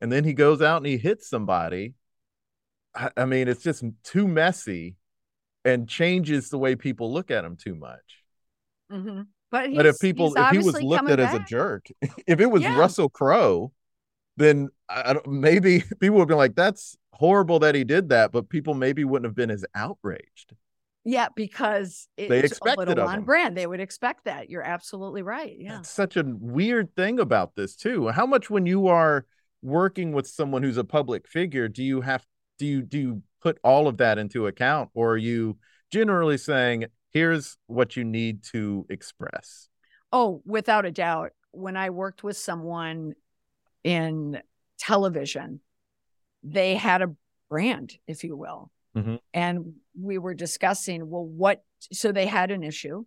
and then he goes out and he hits somebody. I, I mean, it's just too messy, and changes the way people look at him too much. Mm-hmm. But, but if people, if he was looked at back. as a jerk, if it was yeah. Russell Crowe, then I maybe people would be like, "That's horrible that he did that," but people maybe wouldn't have been as outraged. Yeah, because they expected on brand. They would expect that. You're absolutely right. Yeah, That's such a weird thing about this too. How much when you are working with someone who's a public figure, do you have do you do you put all of that into account, or are you generally saying, "Here's what you need to express"? Oh, without a doubt. When I worked with someone in television, they had a brand, if you will Mm-hmm. And we were discussing, well, what, so they had an issue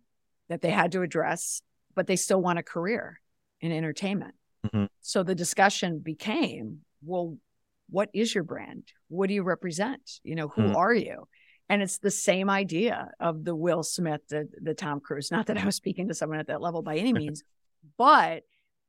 that they had to address, but they still want a career in entertainment. Mm-hmm. So the discussion became, well, what is your brand? What do you represent? You know, who mm-hmm. are you? And it's the same idea of the Will Smith, the, the Tom Cruise. Not that I was speaking to someone at that level by any means, but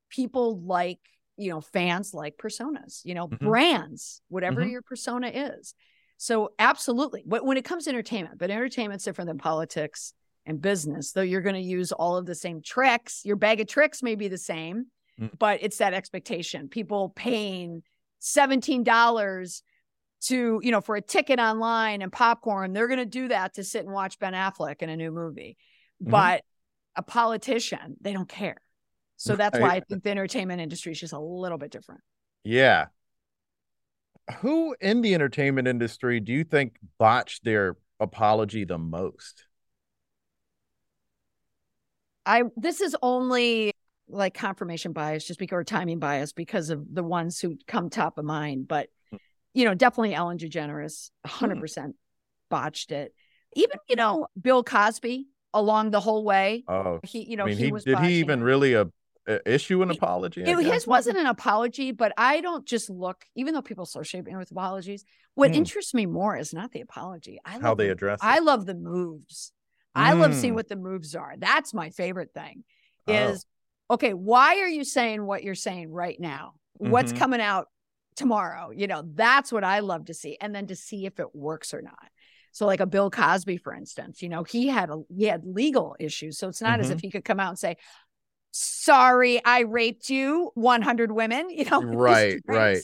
people like, you know, fans like personas, you know, mm-hmm. brands, whatever mm-hmm. your persona is. So absolutely, But when it comes to entertainment, but entertainment's different than politics and business. Though you're going to use all of the same tricks, your bag of tricks may be the same, mm. but it's that expectation. People paying seventeen dollars to you know for a ticket online and popcorn, they're going to do that to sit and watch Ben Affleck in a new movie. Mm-hmm. But a politician, they don't care. So that's why I think the entertainment industry is just a little bit different. Yeah, who in the entertainment industry do you think botched their apology the most? I this is only like confirmation bias, just because or timing bias because of the ones who come top of mind. But hmm. you know, definitely Ellen DeGeneres, hundred mm. percent botched it. Even you know Bill Cosby along the whole way. Oh, he you know I mean, he, he did he even it. really a issue an apology? It, his wasn't an apology, but I don't just look, even though people associate me with apologies. What mm. interests me more is not the apology. I love how they address. The, I love the moves. Mm. I love seeing hmm. what the moves are. That's my favorite thing. Oh. Is. Okay. Why are you saying what you're saying right now? Mm-hmm. What's coming out tomorrow? You know, that's what I love to see, and then to see if it works or not. So, like a Bill Cosby, for instance, you know, he had a he had legal issues. So it's not mm-hmm. as if he could come out and say, sorry, I raped you, 100 women, you know. Right, right.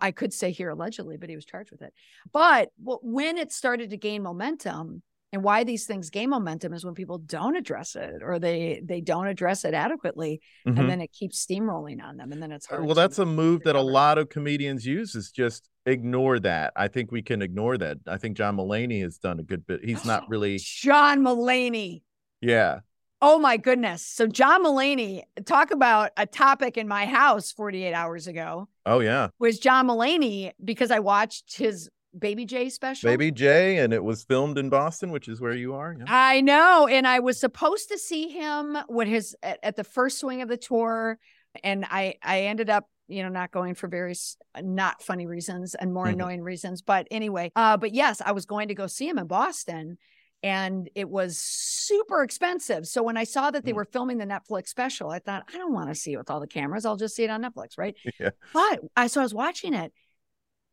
I could say here allegedly, but he was charged with it. But when it started to gain momentum, and why these things gain momentum is when people don't address it or they they don't address it adequately, mm-hmm. and then it keeps steamrolling on them, and then it's hard. Well, that's a move that a lot of comedians use is just ignore that. I think we can ignore that. I think John Mulaney has done a good bit. He's not really John Mulaney. Yeah, Oh my goodness. So John Mulaney, talk about a topic in my house 48 hours ago. Oh yeah. Was John Mulaney because I watched his Baby J special. Baby J and it was filmed in Boston, which is where you are. Yeah. I know and I was supposed to see him when his at, at the first swing of the tour and I I ended up you know not going for various not funny reasons and more mm-hmm. annoying reasons but anyway uh but yes I was going to go see him in Boston and it was super expensive. So when I saw that they mm. were filming the Netflix special, I thought, I don't want to see it with all the cameras. I'll just see it on Netflix, right? Yeah. But I so I was watching it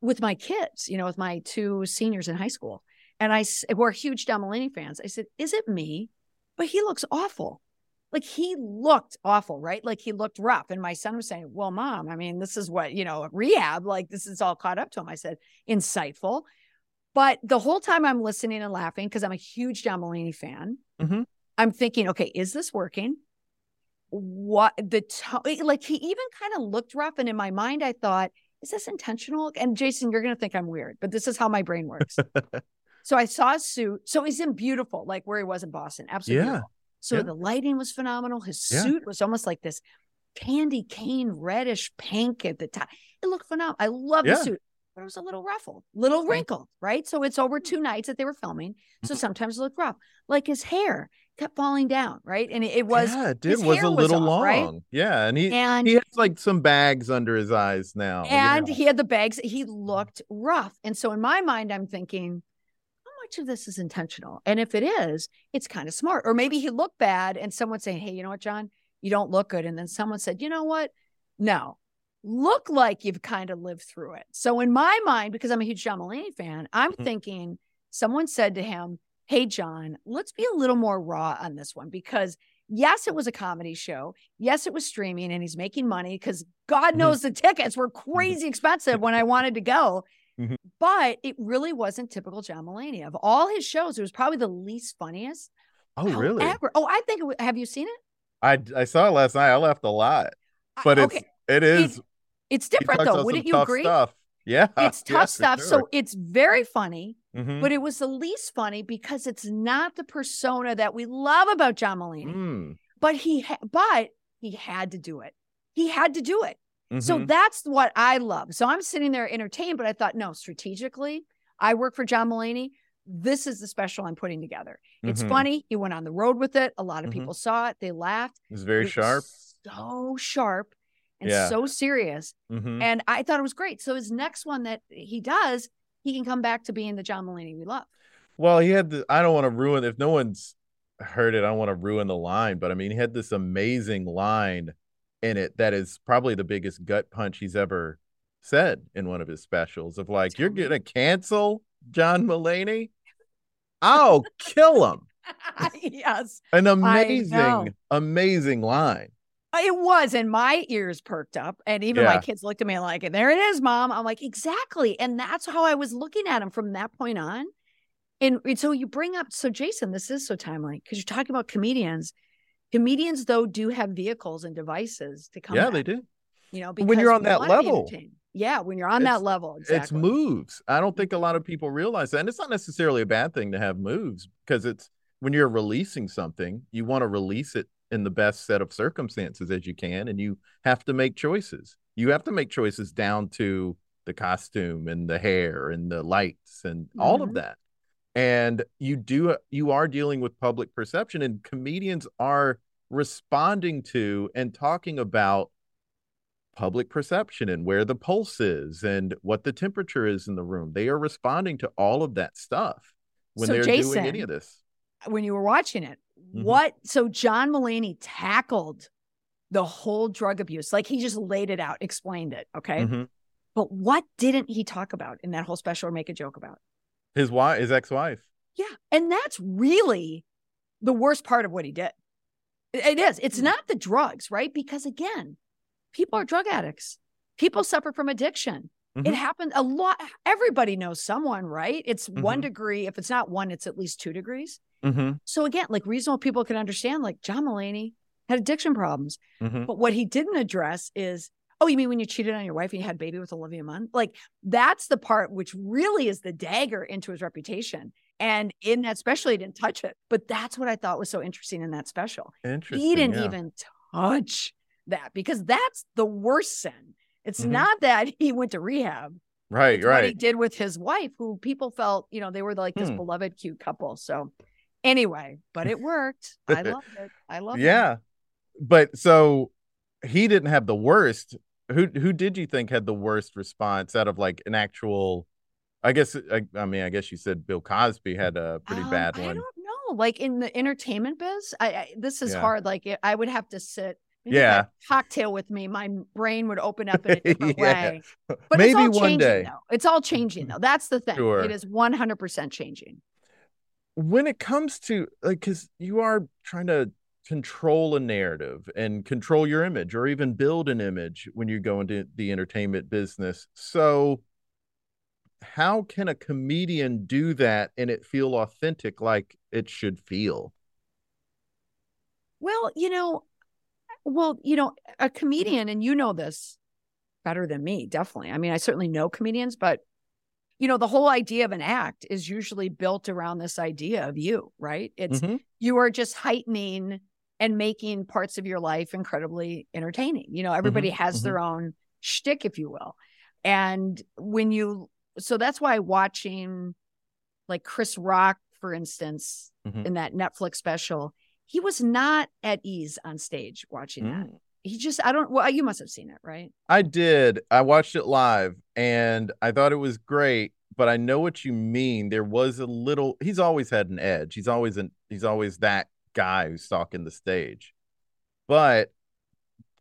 with my kids, you know, with my two seniors in high school, and I we're huge John Mulaney fans. I said, "Is it me?" But he looks awful. Like he looked awful, right? Like he looked rough. And my son was saying, Well, mom, I mean, this is what, you know, rehab, like this is all caught up to him. I said, Insightful. But the whole time I'm listening and laughing because I'm a huge John Mulaney fan. Mm-hmm. I'm thinking, okay, is this working? What the to- like he even kind of looked rough, and in my mind, I thought, is this intentional? And Jason, you're gonna think I'm weird, but this is how my brain works. so I saw a suit. So he's in beautiful, like where he was in Boston. Absolutely. Yeah. Beautiful. So yeah. the lighting was phenomenal. His suit was almost like this candy cane reddish pink at the top. It looked phenomenal. I love the suit but it was a little ruffled, little wrinkled, right? So it's over two nights that they were filming. So mm-hmm. sometimes it looked rough. Like his hair kept falling down, right? And it, it was yeah, it did was a little was off, long. Right? Yeah, and he and he has like some bags under his eyes now. And he had the bags. He looked rough. And so in my mind, I'm thinking, how much of this is intentional? And if it is, it's kind of smart. Or maybe he looked bad and someone saying, Hey, you know what, John? You don't look good. And then someone said, you know what? No, look like you've kind of lived through it. So in my mind, because I'm a huge John Mulaney fan, I'm mm-hmm. thinking someone said to him, Hey, John, let's be a little more raw on this one because yes, it was a comedy show. Yes, it was streaming and he's making money because God mm-hmm. knows the tickets were mm-hmm. crazy expensive when I wanted to go. Mm-hmm. But it really wasn't typical John Mulaney. Of all his shows, it was probably the least funniest. Oh, really? Oh, I think. It, have you seen it? I I saw it last night. I laughed a lot, but I, okay. it's it is. It, it's different though. Wouldn't you agree? Stuff. Yeah. It's tough yeah, stuff. Sure. So it's very funny, mm-hmm. but it was the least funny because it's not the persona that we love about John Mulaney. Mm. But he ha- but he had to do it. He had to do it. Mm-hmm. So that's what I love. So I'm sitting there entertained, but I thought, no, strategically, I work for John Mulaney. This is the special I'm putting together. It's mm-hmm. funny. He went on the road with it. A lot of mm-hmm. people saw it. They laughed. It was very it sharp. Was so sharp and yeah. so serious. Mm-hmm. And I thought it was great. So his next one that he does, he can come back to being the John Mulaney we love. Well, he had the, I don't want to ruin if no one's heard it, I don't want to ruin the line, but I mean, he had this amazing line in it that is probably the biggest gut punch he's ever said in one of his specials of like, Tell you're going to cancel John Mulaney? I'll kill him. yes. An amazing, amazing line. Uh, it was, and my ears perked up, and even yeah. my kids looked at me like, "And "There it is, mom." I'm like, "Exactly," and that's how I was looking at him from that point on. And, and so you bring up, so Jason, this is so timely because you're talking about comedians. Comedians, though, do have vehicles and devices to come. Yeah, they do. You know, because when you're on that level. Yeah, when you're on it's, that level, exactly. It's moves. I don't think a lot of people realize that. And it's not necessarily a bad thing to have moves because it's when you're releasing something, you want to release it in the best set of circumstances as you can and you have to make choices you have to make choices down to the costume and the hair and the lights and mm-hmm. all of mm-hmm. that and you do you are dealing with public perception and comedians are responding to and talking about public perception and where the pulse is and what the temperature is in the room they are responding to all of that stuff when so they're Jason, doing any of this when you were watching it Mm-hmm. What? So John Mulaney tackled the whole drug abuse. Like he just laid it out, explained it. Okay. Mm-hmm. But what didn't he talk about in that whole special or make a joke about? His wife, his ex-wife. Yeah. And that's really the worst part of what he did. It is. It's mm. not the drugs, right? Because again, people are drug addicts. People suffer from addiction. Mm-hmm. It happens a lot. Everybody knows someone, right? It's mm-hmm. one degree. If it's not one, it's at least two degrees. Mm-hmm. So again, like reasonable people can understand, like John Mulaney had addiction problems. Mm-hmm. But what he didn't address is, oh, you mean when you cheated on your wife and you had a baby with Olivia Munn? Like that's the part which really is the dagger into his reputation. And in that special, he didn't touch it. But that's what I thought was so interesting in that special. Interesting. He didn't yeah. even touch that because that's the worst sin. It's mm-hmm. not that he went to rehab. Right, it's right. What he did with his wife, who people felt, you know, they were like this hmm. beloved, cute couple. So Anyway, but it worked. I loved it. I love yeah. it. Yeah. But so he didn't have the worst. Who who did you think had the worst response out of like an actual I guess I, I mean I guess you said Bill Cosby had a pretty um, bad one. I don't know. Like in the entertainment biz, I, I this is yeah. hard. Like I would have to sit yeah cocktail with me my brain would open up in a different yeah. way but maybe it's all one changing, day though. it's all changing though that's the thing sure. it is 100% changing when it comes to like because you are trying to control a narrative and control your image or even build an image when you go into the entertainment business. So how can a comedian do that and it feel authentic like it should feel? Well you know well you know a comedian and you know this better than me definitely. I mean i certainly know comedians but you know, the whole idea of an act is usually built around this idea of you, right? It's mm-hmm. you are just heightening and making parts of your life incredibly entertaining. You know, everybody mm-hmm. has mm-hmm. their own shtick, if you will. And when you, so that's why watching like Chris Rock, for instance, mm-hmm. in that Netflix special, he was not at ease on stage watching mm. that. He just, I don't, well, you must have seen it, right? I did. I watched it live and I thought it was great, but I know what you mean. There was a little, he's always had an edge. He's always an, he's always that guy who's stalking the stage. But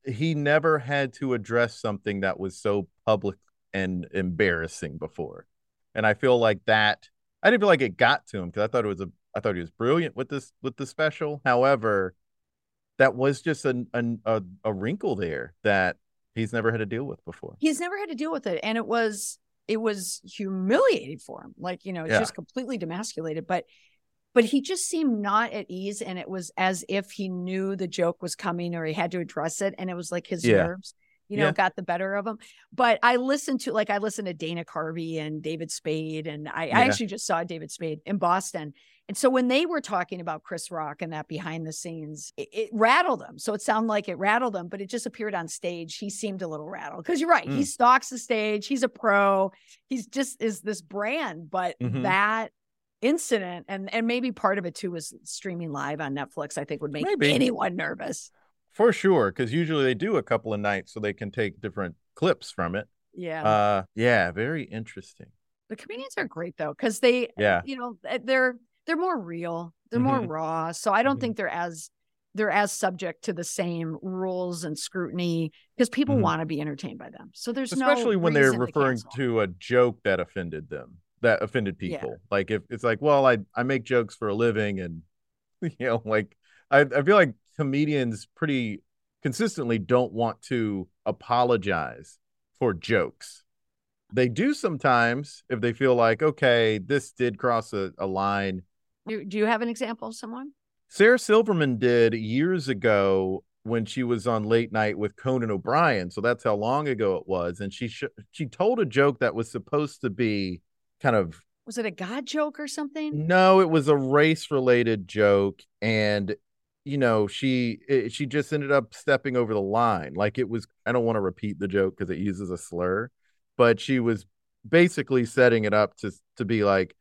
he never had to address something that was so public and embarrassing before. And I feel like that I didn't feel like it got to him because I thought it was a I thought he was brilliant with this with the special. However, that was just a, a a wrinkle there that he's never had to deal with before. He's never had to deal with it, and it was it was humiliating for him. Like you know, it's yeah. just completely demasculated. But but he just seemed not at ease, and it was as if he knew the joke was coming or he had to address it, and it was like his yeah. nerves you know, yeah. got the better of him. But I listened to like I listened to Dana Carvey and David Spade, and I, yeah. I actually just saw David Spade in Boston. And so when they were talking about Chris Rock and that behind the scenes, it, it rattled them. So it sounded like it rattled them, but it just appeared on stage. He seemed a little rattled because you're right. Mm. He stalks the stage. He's a pro. He's just is this brand, but mm-hmm. that incident and and maybe part of it too was streaming live on Netflix. I think would make maybe. anyone nervous. For sure, because usually they do a couple of nights so they can take different clips from it. Yeah. Uh, yeah, very interesting. The comedians are great though, because they, yeah, you know, eh, they're they're more real, they're mm-hmm. more raw. So I don't mm-hmm. think they're as they're as subject to the same rules and scrutiny because people mm-hmm. want to be entertained by them. So there's no especially no when they're referring to, to, a joke that offended them, that offended people. Yeah. Like if it's like, well, I I make jokes for a living, and you know, like I I feel like comedians pretty consistently don't want to apologize for jokes. They do sometimes if they feel like, okay, this did cross a, a line. Do, do you have an example of someone? Sarah Silverman did years ago when she was on late night with Conan O'Brien. So that's how long ago it was. And she sh- she told a joke that was supposed to be kind of was it a god joke or something? No, it was a race related joke and you know she it, she just ended up stepping over the line like it was i don't want to repeat the joke because it uses a slur but she was basically setting it up to to be like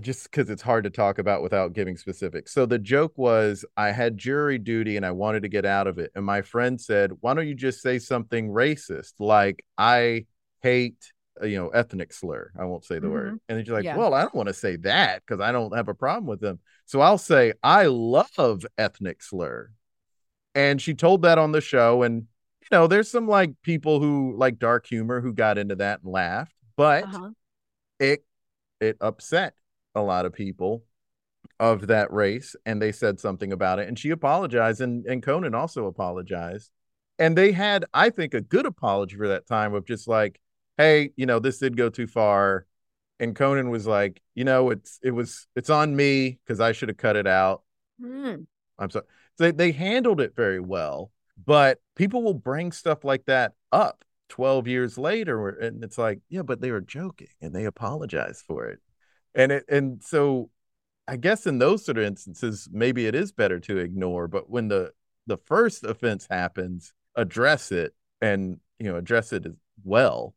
just because it's hard to talk about without giving specifics so the joke was i had jury duty and i wanted to get out of it and my friend said why don't you just say something racist like i hate uh, you know ethnic slur i won't say the mm-hmm. word and she's like yeah. well i don't want to say that because i don't have a problem with them so i'll say i love ethnic slur and she told that on the show and you know there's some like people who like dark humor who got into that and laughed but uh-huh. it it upset a lot of people of that race and they said something about it and she apologized and, and conan also apologized and they had i think a good apology for that time of just like hey, you know, this did go too far. And Conan was like, you know, it's it was it's on me because I should have cut it out. Mm. I'm sorry. They they handled it very well, but people will bring stuff like that up 12 years later and it's like, yeah, but they were joking and they apologized for it. And it and so I guess in those sort of instances, maybe it is better to ignore, but when the the first offense happens, address it and you know, address it as well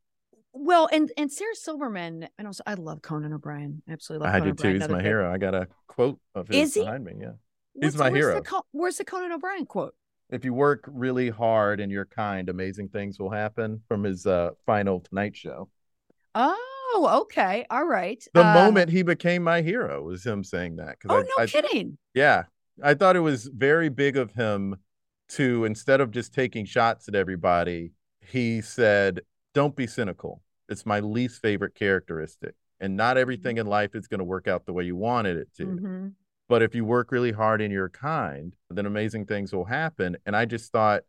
well, and and Sarah Silverman, and also I love Conan O'Brien. I Absolutely love. I Conan do too. He's my hero. I got a quote of his behind me. Yeah, he's my where's hero. The, where's the Conan O'Brien quote? If you work really hard and you're kind, amazing things will happen. From his uh, final Tonight Show. Oh, okay, all right. The uh, moment he became my hero was him saying that. Oh, I, no I, kidding. Yeah, I thought it was very big of him to instead of just taking shots at everybody, he said, "Don't be cynical." It's my least favorite characteristic. And not everything mm-hmm. in life is going to work out the way you wanted it to. Mm-hmm. But if you work really hard and you're kind, then amazing things will happen. And I just thought,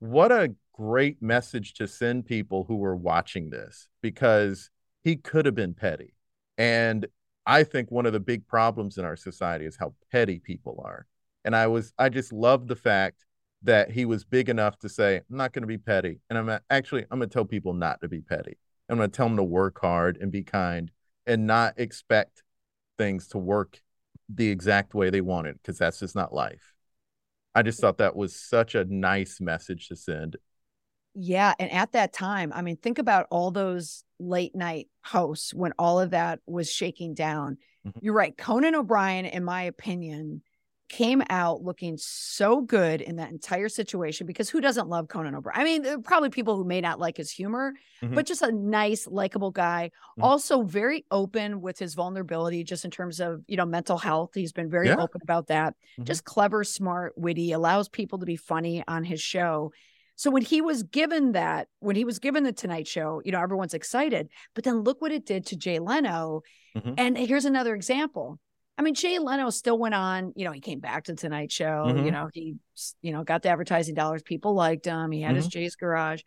what a great message to send people who were watching this because he could have been petty. And I think one of the big problems in our society is how petty people are. And I was, I just love the fact that he was big enough to say, I'm not going to be petty. And I'm actually, I'm going to tell people not to be petty. I'm going to tell them to work hard and be kind and not expect things to work the exact way they want it because that's just not life. I just thought that was such a nice message to send. Yeah. And at that time, I mean, think about all those late night hosts when all of that was shaking down. Mm-hmm. You're right. Conan O'Brien, in my opinion, came out looking so good in that entire situation because who doesn't love Conan O'Brien? I mean, there are probably people who may not like his humor, mm-hmm. but just a nice, likable guy. Mm-hmm. Also, very open with his vulnerability, just in terms of, you know, mental health. He's been very yeah. open about that. Mm-hmm. Just clever, smart, witty, allows people to be funny on his show. So when he was given that, when he was given the Tonight Show, you know, everyone's excited. But then look what it did to Jay Leno. Mm-hmm. And here's another example I mean, Jay Leno still went on, you know, he came back to Tonight Show, mm-hmm. you know, he, you know, got the advertising dollars. People liked him. He had mm-hmm. his Jay's Garage,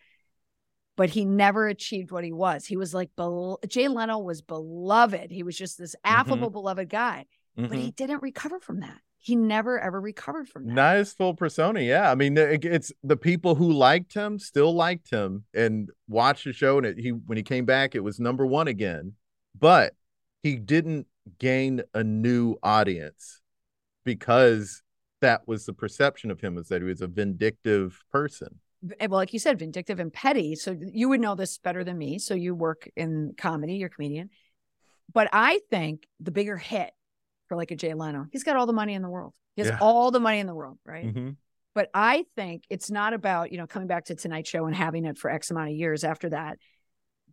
but he never achieved what he was. He was like, be- Jay Leno was beloved. He was just this mm-hmm. affable, mm-hmm. beloved guy, but he mm-hmm. didn't recover from that. He never ever recovered from that. Not his full persona. Yeah. I mean, it's the people who liked him still liked him and watched the show. And it, he, when he came back, it was number one again, but he didn't gain a new audience because that was the perception of him is that he was a vindictive person. Well like you said vindictive and petty. So you would know this better than me. So you work in comedy you're a comedian. But i think the bigger hit for like a jay leno he's got all the money in the world. He has yeah. all the money in the world right? Mm-hmm. but i think it's not about you know coming back to tonight show and having it for x amount of years after that.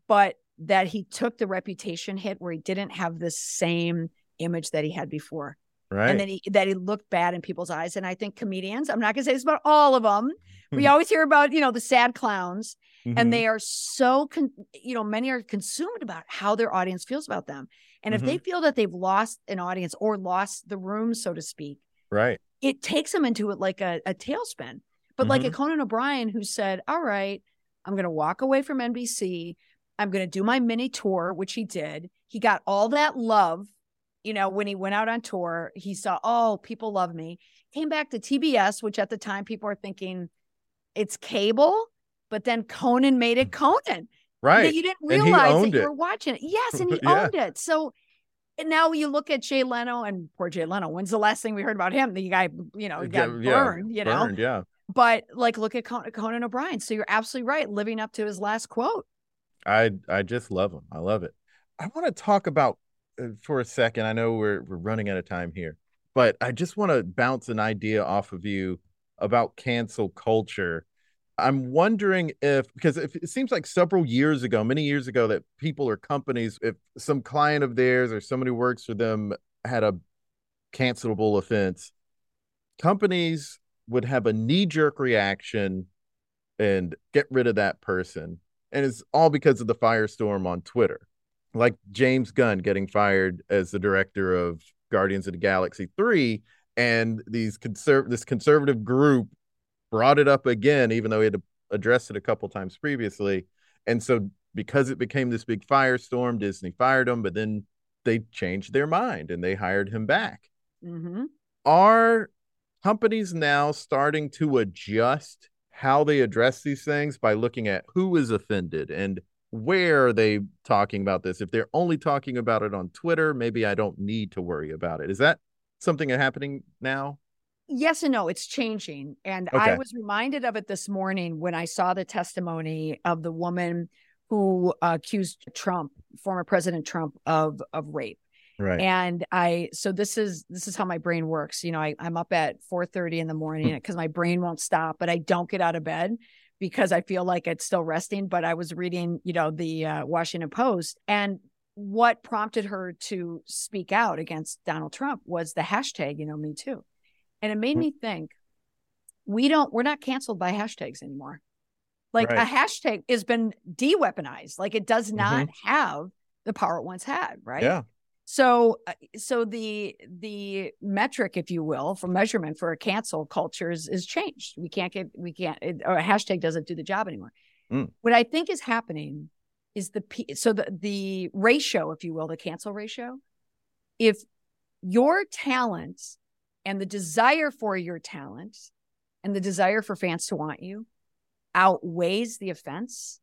But that he took the reputation hit where he didn't have the same image that he had before. Right. And then he that he looked bad in people's eyes. And I think comedians, I'm not gonna say this about all of them. we always hear about, you know, the sad clowns, mm-hmm. and they are so con- you know, many are consumed about how their audience feels about them. And mm-hmm. if they mm-hmm. feel that they've lost an audience or lost the room, so to speak, right, it takes them into it like a, a tailspin. But mm-hmm. like a mm-hmm. Conan O'Brien who said, All right, I'm gonna walk away from NBC. I'm going to do my mini tour, which he did. He got all that love, you know, when he went out on tour. He saw, oh, people love me. Came back to TBS, which at the time people are thinking it's cable, but then Conan made it Conan. Right. You didn't realize that you were watching it. Yes, and he yeah. owned it. So and now you look at Jay Leno and poor Jay Leno. When's the last thing we heard about him? The guy, you know, got yeah, burned, you know. Burned, yeah. But like, look at Conan O'Brien. So you're absolutely right, living up to his last quote. I I just love them. I love it. I want to talk about uh, for a second. I know we're we're running out of time here, but I just want to bounce an idea off of you about cancel culture. I'm wondering if because if, it seems like several years ago, many years ago, that people or companies, if some client of theirs or somebody who works for them had a cancelable offense, companies would have a knee jerk reaction and get rid of that person and it's all because of the firestorm on Twitter. Like James Gunn getting fired as the director of Guardians of the Galaxy 3 and these conserv- this conservative group brought it up again even though he had addressed it a couple times previously. And so because it became this big firestorm, Disney fired him, but then they changed their mind and they hired him back. Mm-hmm. Are companies now starting to adjust how they address these things by looking at who is offended and where are they talking about this. If they're only talking about it on Twitter, maybe I don't need to worry about it. Is that something happening now? Yes and no, it's changing. And okay. I was reminded of it this morning when I saw the testimony of the woman who uh, accused Trump, former President Trump, of of rape. Right. And I so this is this is how my brain works. You know, I, I'm up at 4 30 in the morning because my brain won't stop, but I don't get out of bed because I feel like it's still resting. But I was reading, you know, the uh, Washington Post and what prompted her to speak out against Donald Trump was the hashtag, you know, me too. And it made mm. me think we don't, we're not canceled by hashtags anymore. Like right. a hashtag has been de weaponized. Like it does not mm-hmm. have the power it once had. Right. Yeah. So, uh, so the the metric, if you will, for measurement for a cancel culture is, is changed. We can't get we can't it, or a hashtag doesn't do the job anymore. Mm. What I think is happening is the so the the ratio, if you will, the cancel ratio. If your talent and the desire for your talent and the desire for fans to want you outweighs the offense,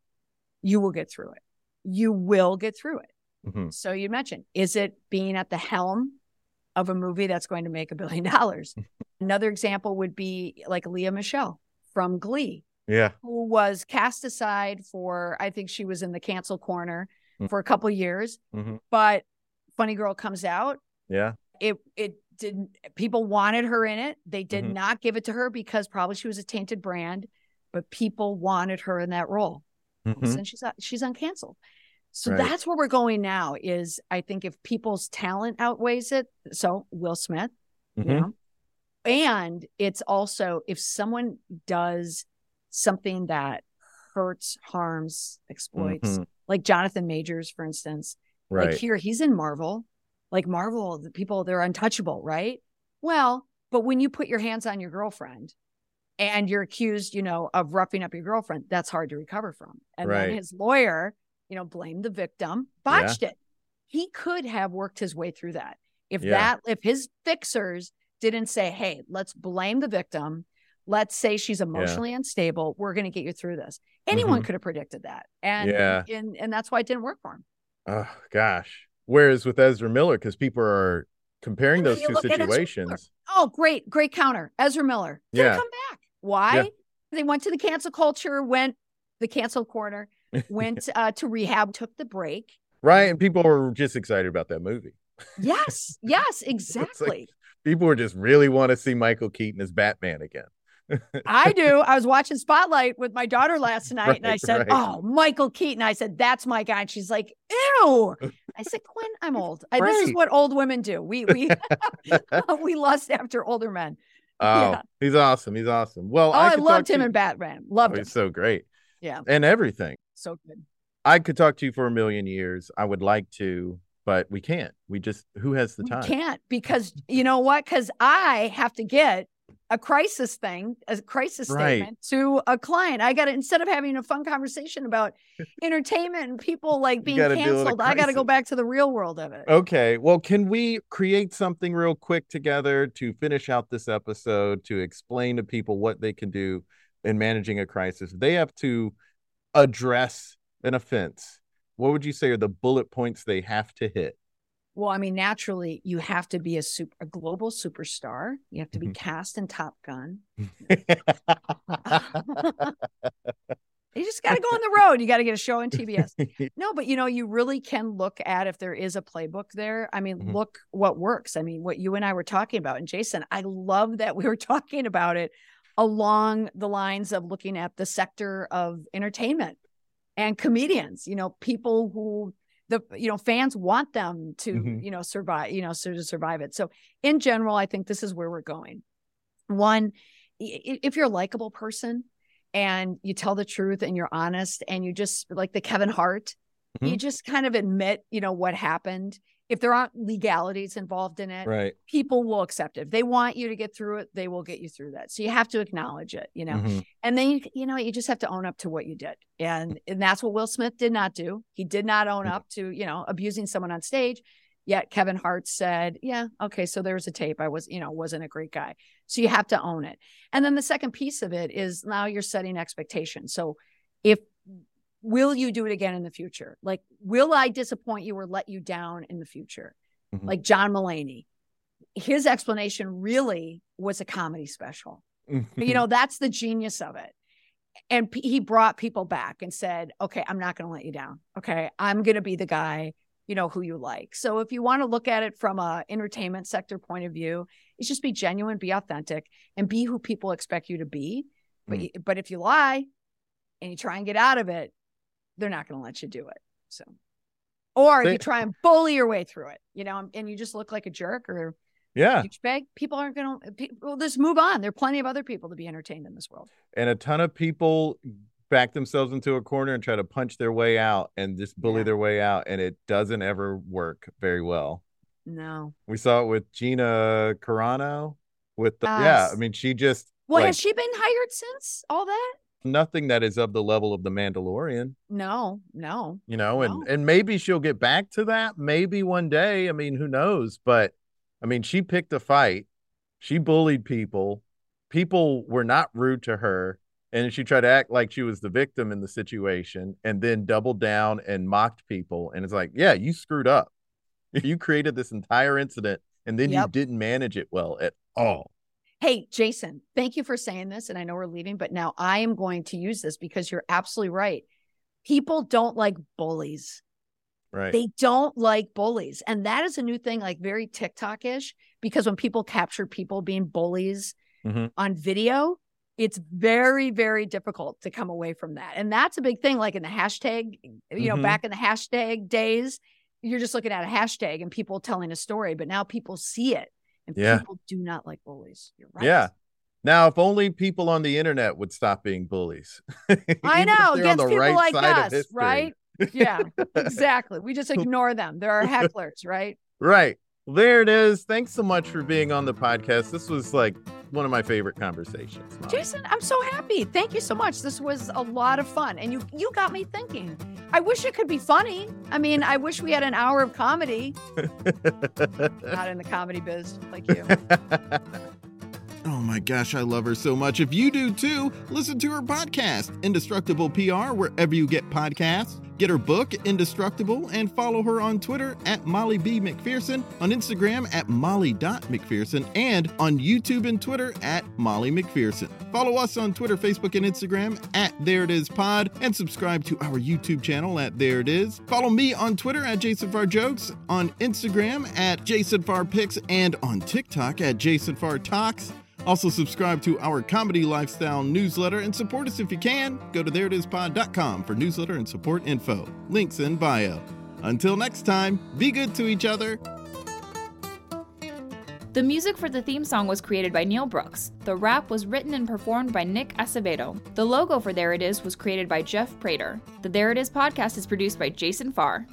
you will get through it. you will get through it. Mm-hmm. So you mentioned, is it being at the helm of a movie that's going to make a billion dollars? Another example would be like Lea Michele from Glee, Yeah. who was cast aside for, I think she was in the cancel corner Mm. for a couple years, Mhm. but Funny Girl comes out. Yeah. It it didn't. People wanted her in it. They did Mhm. not give it to her because probably she was a tainted brand, but people wanted her in that role. Mhm. And she's she's uncanceled. So Right. that's where we're going now. Is I think if people's talent outweighs it, so Will Smith, you Mhm. know, and it's also if someone does something that hurts, harms, exploits, Mhm. like Jonathan Majors, for instance. Like Right. here, he's in Marvel. Like Marvel, the people they're untouchable, right? Well, but when you put your hands on your girlfriend and you're accused, you know, of roughing up your girlfriend, that's hard to recover from. And Right. then his lawyer, you know, blame the victim, botched it. He could have worked his way through that. If Yeah. that, if his fixers didn't say, hey, let's blame the victim. Let's say she's emotionally unstable. We're going to get you through this. Anyone could have predicted that. And, Mm-hmm. Yeah. and and that's why it didn't work for him. Oh gosh. Whereas with Ezra Miller, because people are comparing those two look at Ezra Miller. situations. Oh, great, great counter. Ezra Miller. Yeah. come back. Why? Yeah. They went to the cancel culture, went the cancel corner, went uh, to rehab, took the break. Right. And people were just excited about that movie. Yes, yes, exactly. People were just really want to see Michael Keaton as Batman again. I do. I was watching Spotlight with my daughter last night, and I said, right. "Oh, Michael Keaton." I said, "That's my guy." And she's like, "Ew." I said, "Quinn, I'm old. I, this is what old women do. We we we lust after older men." Oh, Yeah. he's awesome. He's awesome. Well, Oh, I, talk loved him you- in Batman. Oh, Loved him. he's so great. Yeah, And everything. So good. I could talk to you for a million years. I would like to, but we can't. We just who has the We time? can't because you know what? Because I have to get a crisis thing, a crisis Right. statement to a client. I got to instead of having a fun conversation about entertainment and people like being gotta deal with a canceled, I got to go back to the real world of it. Okay. Well, can we create something real quick together to finish out this episode to explain to people what they can do in managing a crisis? They have to address an offense. What would you say are the bullet points they have to hit? Well, I mean, naturally, you have to be a super, a global superstar. You have to be Mhm. cast in Top Gun. You just got to go on the road. You got to get a show on TBS. No, but you know, you really can look at if there is a playbook there. I mean, Mhm. look what works. I mean, what you and I were talking about. And Jason, I love that we were talking about it along the lines of looking at the sector of entertainment and comedians, you know, people who the you know fans want them to Mhm. you know survive you know so to survive it so in general i think this is where we're going one if you're a likable person and you tell the truth and you're honest and you just like the kevin hart you Mhm. just kind of admit you know what happened if there aren't legalities involved in it right. people will accept it. If they want you to get through it they will get you through that. So you have to acknowledge it you know? Mhm. and then you, you know you just have to own up to what you did. And and that's what will smith did not do. He did not own Mhm. up to you know abusing someone on stage. Yet kevin hart said yeah okay so there was a tape. I was you know wasn't a great guy. So you have to own it. And then the second piece of it is now you're setting expectations. So if will you do it again in the future? Like will i disappoint you or let you down in the future? Mhm. like john mulaney his explanation really was a comedy special. You know that's the genius of it. And p- he brought people back and said okay i'm not going to let you down. Okay i'm going to be the guy you know who you like. So if you want to look at it from a entertainment sector point of view it's just be genuine be authentic and be who people expect you to be. But Mm. you, but if you lie and you try and get out of it they're not going to let you do it so or They- you try and bully your way through it you know and you just look like a jerk or yeah. douchebag people aren't going to people just move on there are plenty of other people to be entertained in this world And a ton of people back themselves into a corner and try to punch their way out and just bully Yeah. their way out. And it doesn't ever work very well. no We saw it with Gina Carano with the, yeah, I mean, she just Well, like has she been hired since all that? Nothing that is of the level of the Mandalorian, No, no. you know, and No. and maybe she'll get back to that maybe one day. I mean, who knows? But I mean, she picked a fight. She bullied people. People were not rude to her. and she tried to act like she was the victim in the situation and then doubled down and mocked people and it's like yeah you screwed up you created this entire incident and then yep. you didn't manage it well at all hey jason thank you for saying this and i know we're leaving but now i am going to use this because you're absolutely right people don't like bullies right they don't like bullies and that is a new thing like very tiktok-ish because when people capture people being bullies mm-hmm. on video it's very very difficult to come away from that and that's a big thing like in the hashtag you know mm-hmm. back in the hashtag days you're just looking at a hashtag and people telling a story but now people see it and yeah. people do not like bullies. You're right. Yeah. Now if only people on the internet would stop being bullies. I know against people right like us right? Yeah exactly. We just ignore them. There are hecklers right? Right there it is thanks so much for being on the podcast this was like one of my favorite conversations. Jason, I'm so happy. Thank you so much. This was a lot of fun, and you you got me thinking. I wish it could be funny. I mean, I wish we had an hour of comedy. Not in the comedy biz like you. Oh my gosh, I love her so much. If you do too, listen to her podcast, Indestructible PR, wherever you get podcasts. Get her book, Indestructible, and follow her on Twitter at Molly B. McPherson, on Instagram at Molly.McPherson, and on YouTube and Twitter at Molly McPherson. Follow us on Twitter, Facebook, and Instagram at There It Is Pod, and subscribe to our YouTube channel at There It Is. Follow me on Twitter at Jason Farr Jokes, on Instagram at Jason Farr Pics, and on TikTok at Jason Farr Talks. Also, subscribe to our Comedy Lifestyle newsletter and support us if you can. Go to thereitispod.com for newsletter and support info. Links in bio. Until next time, be good to each other. The music for the theme song was created by Neil Brooks. The rap was written and performed by Nick Acevedo. The logo for There It Is was created by Jeff Prater. The There It Is podcast is produced by Jason Farr.